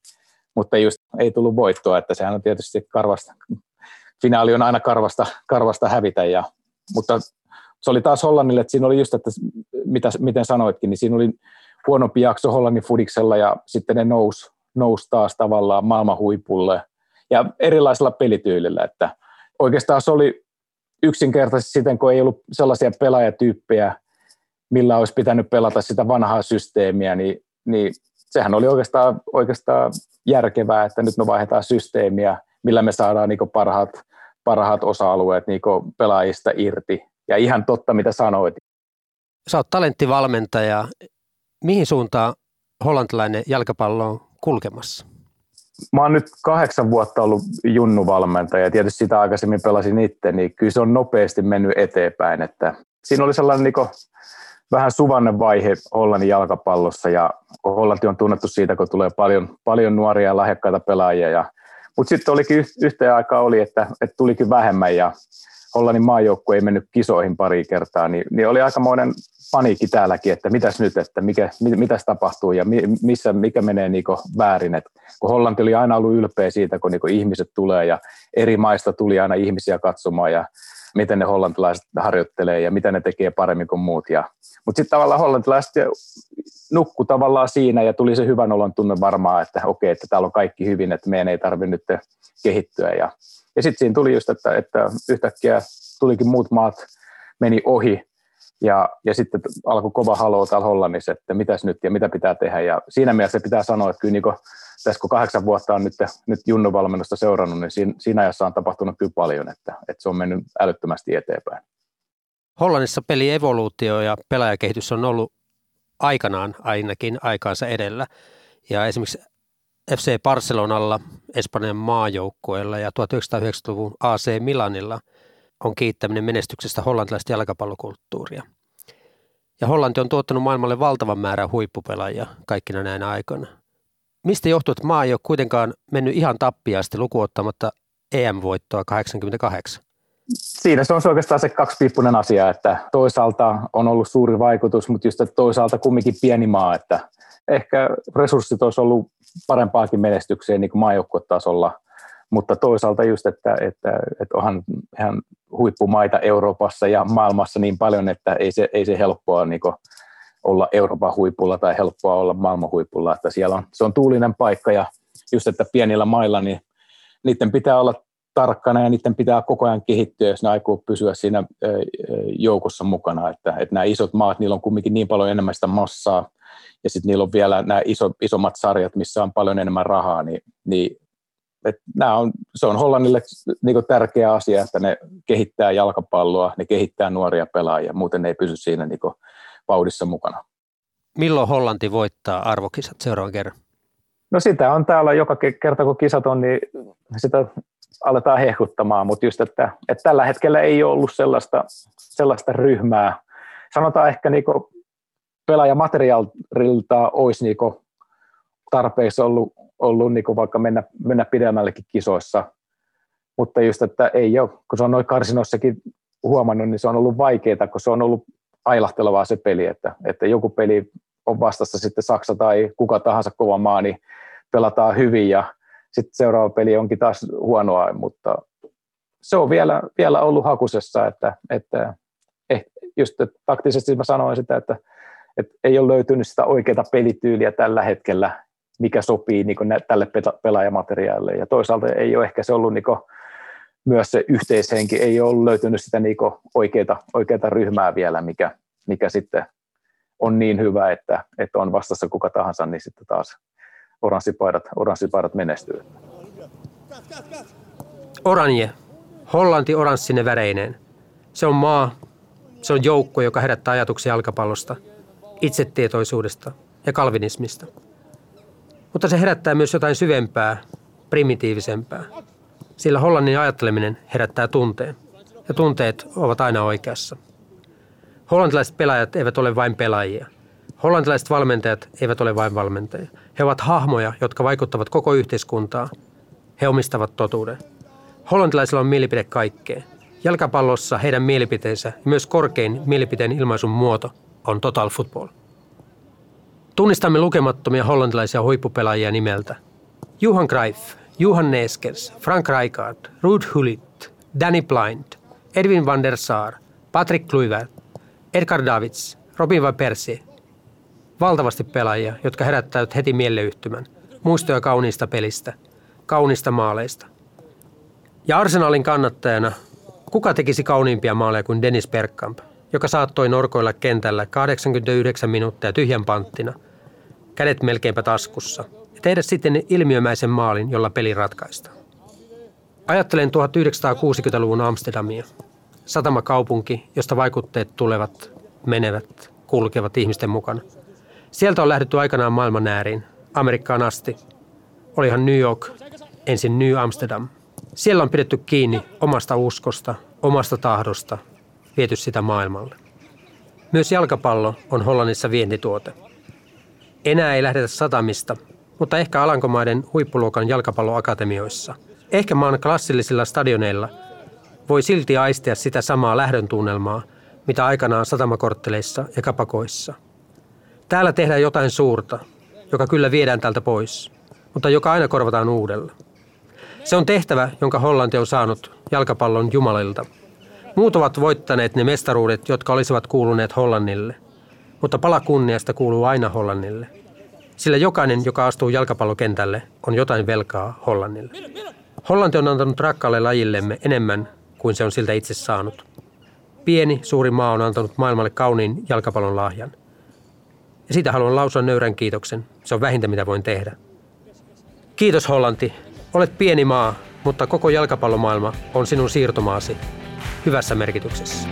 mutta just ei tullut voittoa, että sehän on tietysti karvasta, finaali on aina karvasta, karvasta hävitä. Ja, mutta se oli taas Hollannille, että siinä oli just, että mitä, miten sanoitkin, niin siinä oli huonompi jakso Hollannin fudiksella ja sitten ne nousi nous taas tavallaan maailman huipulle ja erilaisilla pelityylillä, että oikeastaan se oli yksinkertaisesti siten, kun ei ollut sellaisia pelaajatyyppejä, millä olisi pitänyt pelata sitä vanhaa systeemiä, niin, niin sehän oli oikeastaan, oikeastaan järkevää, että nyt me vaihdetaan systeemiä, millä me saadaan niin parhaat, parhaat osa-alueet niin pelaajista irti. Ja ihan totta, mitä sanoit. Sä oot talenttivalmentaja. Mihin suuntaan hollantilainen jalkapallo on kulkemassa? Mä oon nyt kahdeksan vuotta ollut junnuvalmentaja ja tietysti sitä aikaisemmin pelasin itse, niin kyllä se on nopeasti mennyt eteenpäin. Että siinä oli sellainen niin vähän suvanne vaihe Hollannin jalkapallossa ja Hollanti on tunnettu siitä, kun tulee paljon, paljon nuoria ja lahjakkaita pelaajia. Ja, mutta sitten olikin yhteen aikaa oli, että, että tulikin vähemmän ja Hollannin maajoukkue ei mennyt kisoihin pari kertaa, niin, niin oli aikamoinen paniikki täälläkin, että mitäs nyt, että mikä, mit, mitäs tapahtuu ja missä, mikä menee niin väärin. Et kun Hollanti oli aina ollut ylpeä siitä, kun niin ihmiset tulee ja eri maista tuli aina ihmisiä katsomaan ja miten ne hollantilaiset harjoittelee ja mitä ne tekee paremmin kuin muut. Ja, mutta sitten tavallaan hollantilaiset nukku tavallaan siinä ja tuli se hyvän olon tunne varmaan, että okei, että täällä on kaikki hyvin, että meidän ei tarvitse nyt kehittyä. Ja, ja sitten siinä tuli just, että, että yhtäkkiä tulikin muut maat, meni ohi ja, ja sitten alkoi kova haloo täällä Hollannissa, että mitäs nyt ja mitä pitää tehdä. Ja siinä mielessä pitää sanoa, että kyllä niin tässä kun kahdeksan vuotta on nyt, nyt junnuvalmennusta seurannut, niin siinä, siinä ajassa on tapahtunut kyllä paljon, että, että se on mennyt älyttömästi eteenpäin. Hollannissa pelievoluutio ja pelaajakehitys on ollut aikanaan ainakin aikaansa edellä. Ja esimerkiksi FC Barcelonalla, Espanjan maajoukkueella ja 1990-luvun AC Milanilla on kiittäminen menestyksestä hollantilaista jalkapallokulttuuria. Ja Hollanti on tuottanut maailmalle valtavan määrän huippupelaajia kaikkina näinä aikoina. Mistä johtuu, että maa ei ole kuitenkaan mennyt ihan tappiasti lukuottamatta EM-voittoa 88? Siinä se on oikeastaan se kaksipiippunen asia, että toisaalta on ollut suuri vaikutus, mutta just toisaalta kumminkin pieni maa, että ehkä resurssit olisi ollut parempaakin menestykseen niin kuin maajoukkuetasolla, mutta toisaalta just, että, että, että onhan ihan huippumaita Euroopassa ja maailmassa niin paljon, että ei se, ei se helppoa niin olla Euroopan huipulla tai helppoa olla maailman huipulla, että siellä on, se on tuulinen paikka ja just, että pienillä mailla, niin niiden pitää olla tarkkana ja niiden pitää koko ajan kehittyä, jos ne aikoo pysyä siinä joukossa mukana, että, että nämä isot maat, niillä on kumminkin niin paljon enemmän sitä massaa, ja sitten niillä on vielä nämä iso, isommat sarjat, missä on paljon enemmän rahaa, niin, niin että nämä on, se on Hollannille niin tärkeä asia, että ne kehittää jalkapalloa, ne kehittää nuoria pelaajia, muuten ne ei pysy siinä niin vauhdissa mukana. Milloin Hollanti voittaa arvokisat seuraavan kerran? No sitä on täällä joka kerta, kun kisat on, niin sitä aletaan hehkuttamaan, mutta just, että, että tällä hetkellä ei ole ollut sellaista, sellaista ryhmää. Sanotaan ehkä niin pelaajamateriaalilta olisi niin tarpeeksi ollut, ollut niin vaikka mennä, mennä pidemmällekin kisoissa, mutta just, että ei ole, kun se on noin karsinoissakin huomannut, niin se on ollut vaikeaa, kun se on ollut ailahtelevaa se peli, että, että joku peli on vastassa sitten Saksa tai kuka tahansa kova maa, niin pelataan hyvin ja sitten seuraava peli onkin taas huonoa, mutta se on vielä, vielä ollut hakusessa, että, että eh, just että taktisesti mä sanoin sitä, että, että ei ole löytynyt sitä oikeaa pelityyliä tällä hetkellä, mikä sopii niin tälle pelaajamateriaalille. Ja toisaalta ei ole ehkä se ollut niin myös se yhteishenki, ei ole löytynyt sitä niin oikeaa, oikeaa ryhmää vielä, mikä, mikä sitten on niin hyvä, että, että on vastassa kuka tahansa, niin sitten taas oranssipaidat, oranssipaidat menestyy. Oranje. Hollanti oranssinen väreineen. Se on maa, se on joukko, joka herättää ajatuksia jalkapallosta, itsetietoisuudesta ja kalvinismista. Mutta se herättää myös jotain syvempää, primitiivisempää. Sillä Hollannin ajatteleminen herättää tunteen, ja tunteet ovat aina oikeassa. Hollantilaiset pelaajat eivät ole vain pelaajia. Hollantilaiset valmentajat eivät ole vain valmentajia. He ovat hahmoja, jotka vaikuttavat koko yhteiskuntaa. He omistavat totuuden. Hollantilaisilla on mielipide kaikkeen. Jalkapallossa heidän mielipiteensä ja myös korkein mielipiteen ilmaisun muoto on total football. Tunnistamme lukemattomia hollantilaisia huippupelaajia nimeltä. Johan Greif, Johan Neskers, Frank Rijkaard, Ruud Hullit, Danny Blind, Edwin van der Sar, Patrick Kluivert, Edgar Davids, Robin van Persie. Valtavasti pelaajia, jotka herättävät heti mieleyhtymän. Muistoja kauniista pelistä, kauniista maaleista. Ja Arsenalin kannattajana, kuka tekisi kauniimpia maaleja kuin Dennis Bergkamp, joka saattoi norkoilla kentällä 89 minuuttia tyhjän panttina, kädet melkeinpä taskussa, ja tehdä sitten ilmiömäisen maalin, jolla peli ratkaistaan. Ajattelen 1960-luvun Amsterdamia, satamakaupunki, josta vaikutteet tulevat, menevät, kulkevat ihmisten mukana. Sieltä on lähdetty aikanaan maailman ääriin, Amerikkaan asti. Olihan New York, ensin New Amsterdam. Siellä on pidetty kiinni omasta uskosta, omasta tahdosta, viety sitä maailmalle. Myös jalkapallo on Hollannissa vientituote. Enää ei lähdetä satamista, mutta ehkä Alankomaiden huippuluokan jalkapalloakatemioissa, ehkä maan klassillisilla stadioneilla voi silti aistia sitä samaa lähdön tunnelmaa, mitä aikanaan satamakortteleissa ja kapakoissa. Täällä tehdään jotain suurta, joka kyllä viedään täältä pois, mutta joka aina korvataan uudella. Se on tehtävä, jonka Hollanti on saanut jalkapallon jumalilta. Muut ovat voittaneet ne mestaruudet, jotka olisivat kuuluneet Hollannille, mutta pala kunniasta kuuluu aina Hollannille. Sillä jokainen, joka astuu jalkapallokentälle, on jotain velkaa Hollannille. Hollanti on antanut rakkaalle lajillemme enemmän kuin se on siltä itse saanut. Pieni, suuri maa on antanut maailmalle kauniin jalkapallon lahjan. Ja siitä haluan lausua nöyrän kiitoksen. Se on vähintä, mitä voin tehdä. Kiitos Hollanti. Olet pieni maa, mutta koko jalkapallomaailma on sinun siirtomaasi. Hyvässä merkityksessä.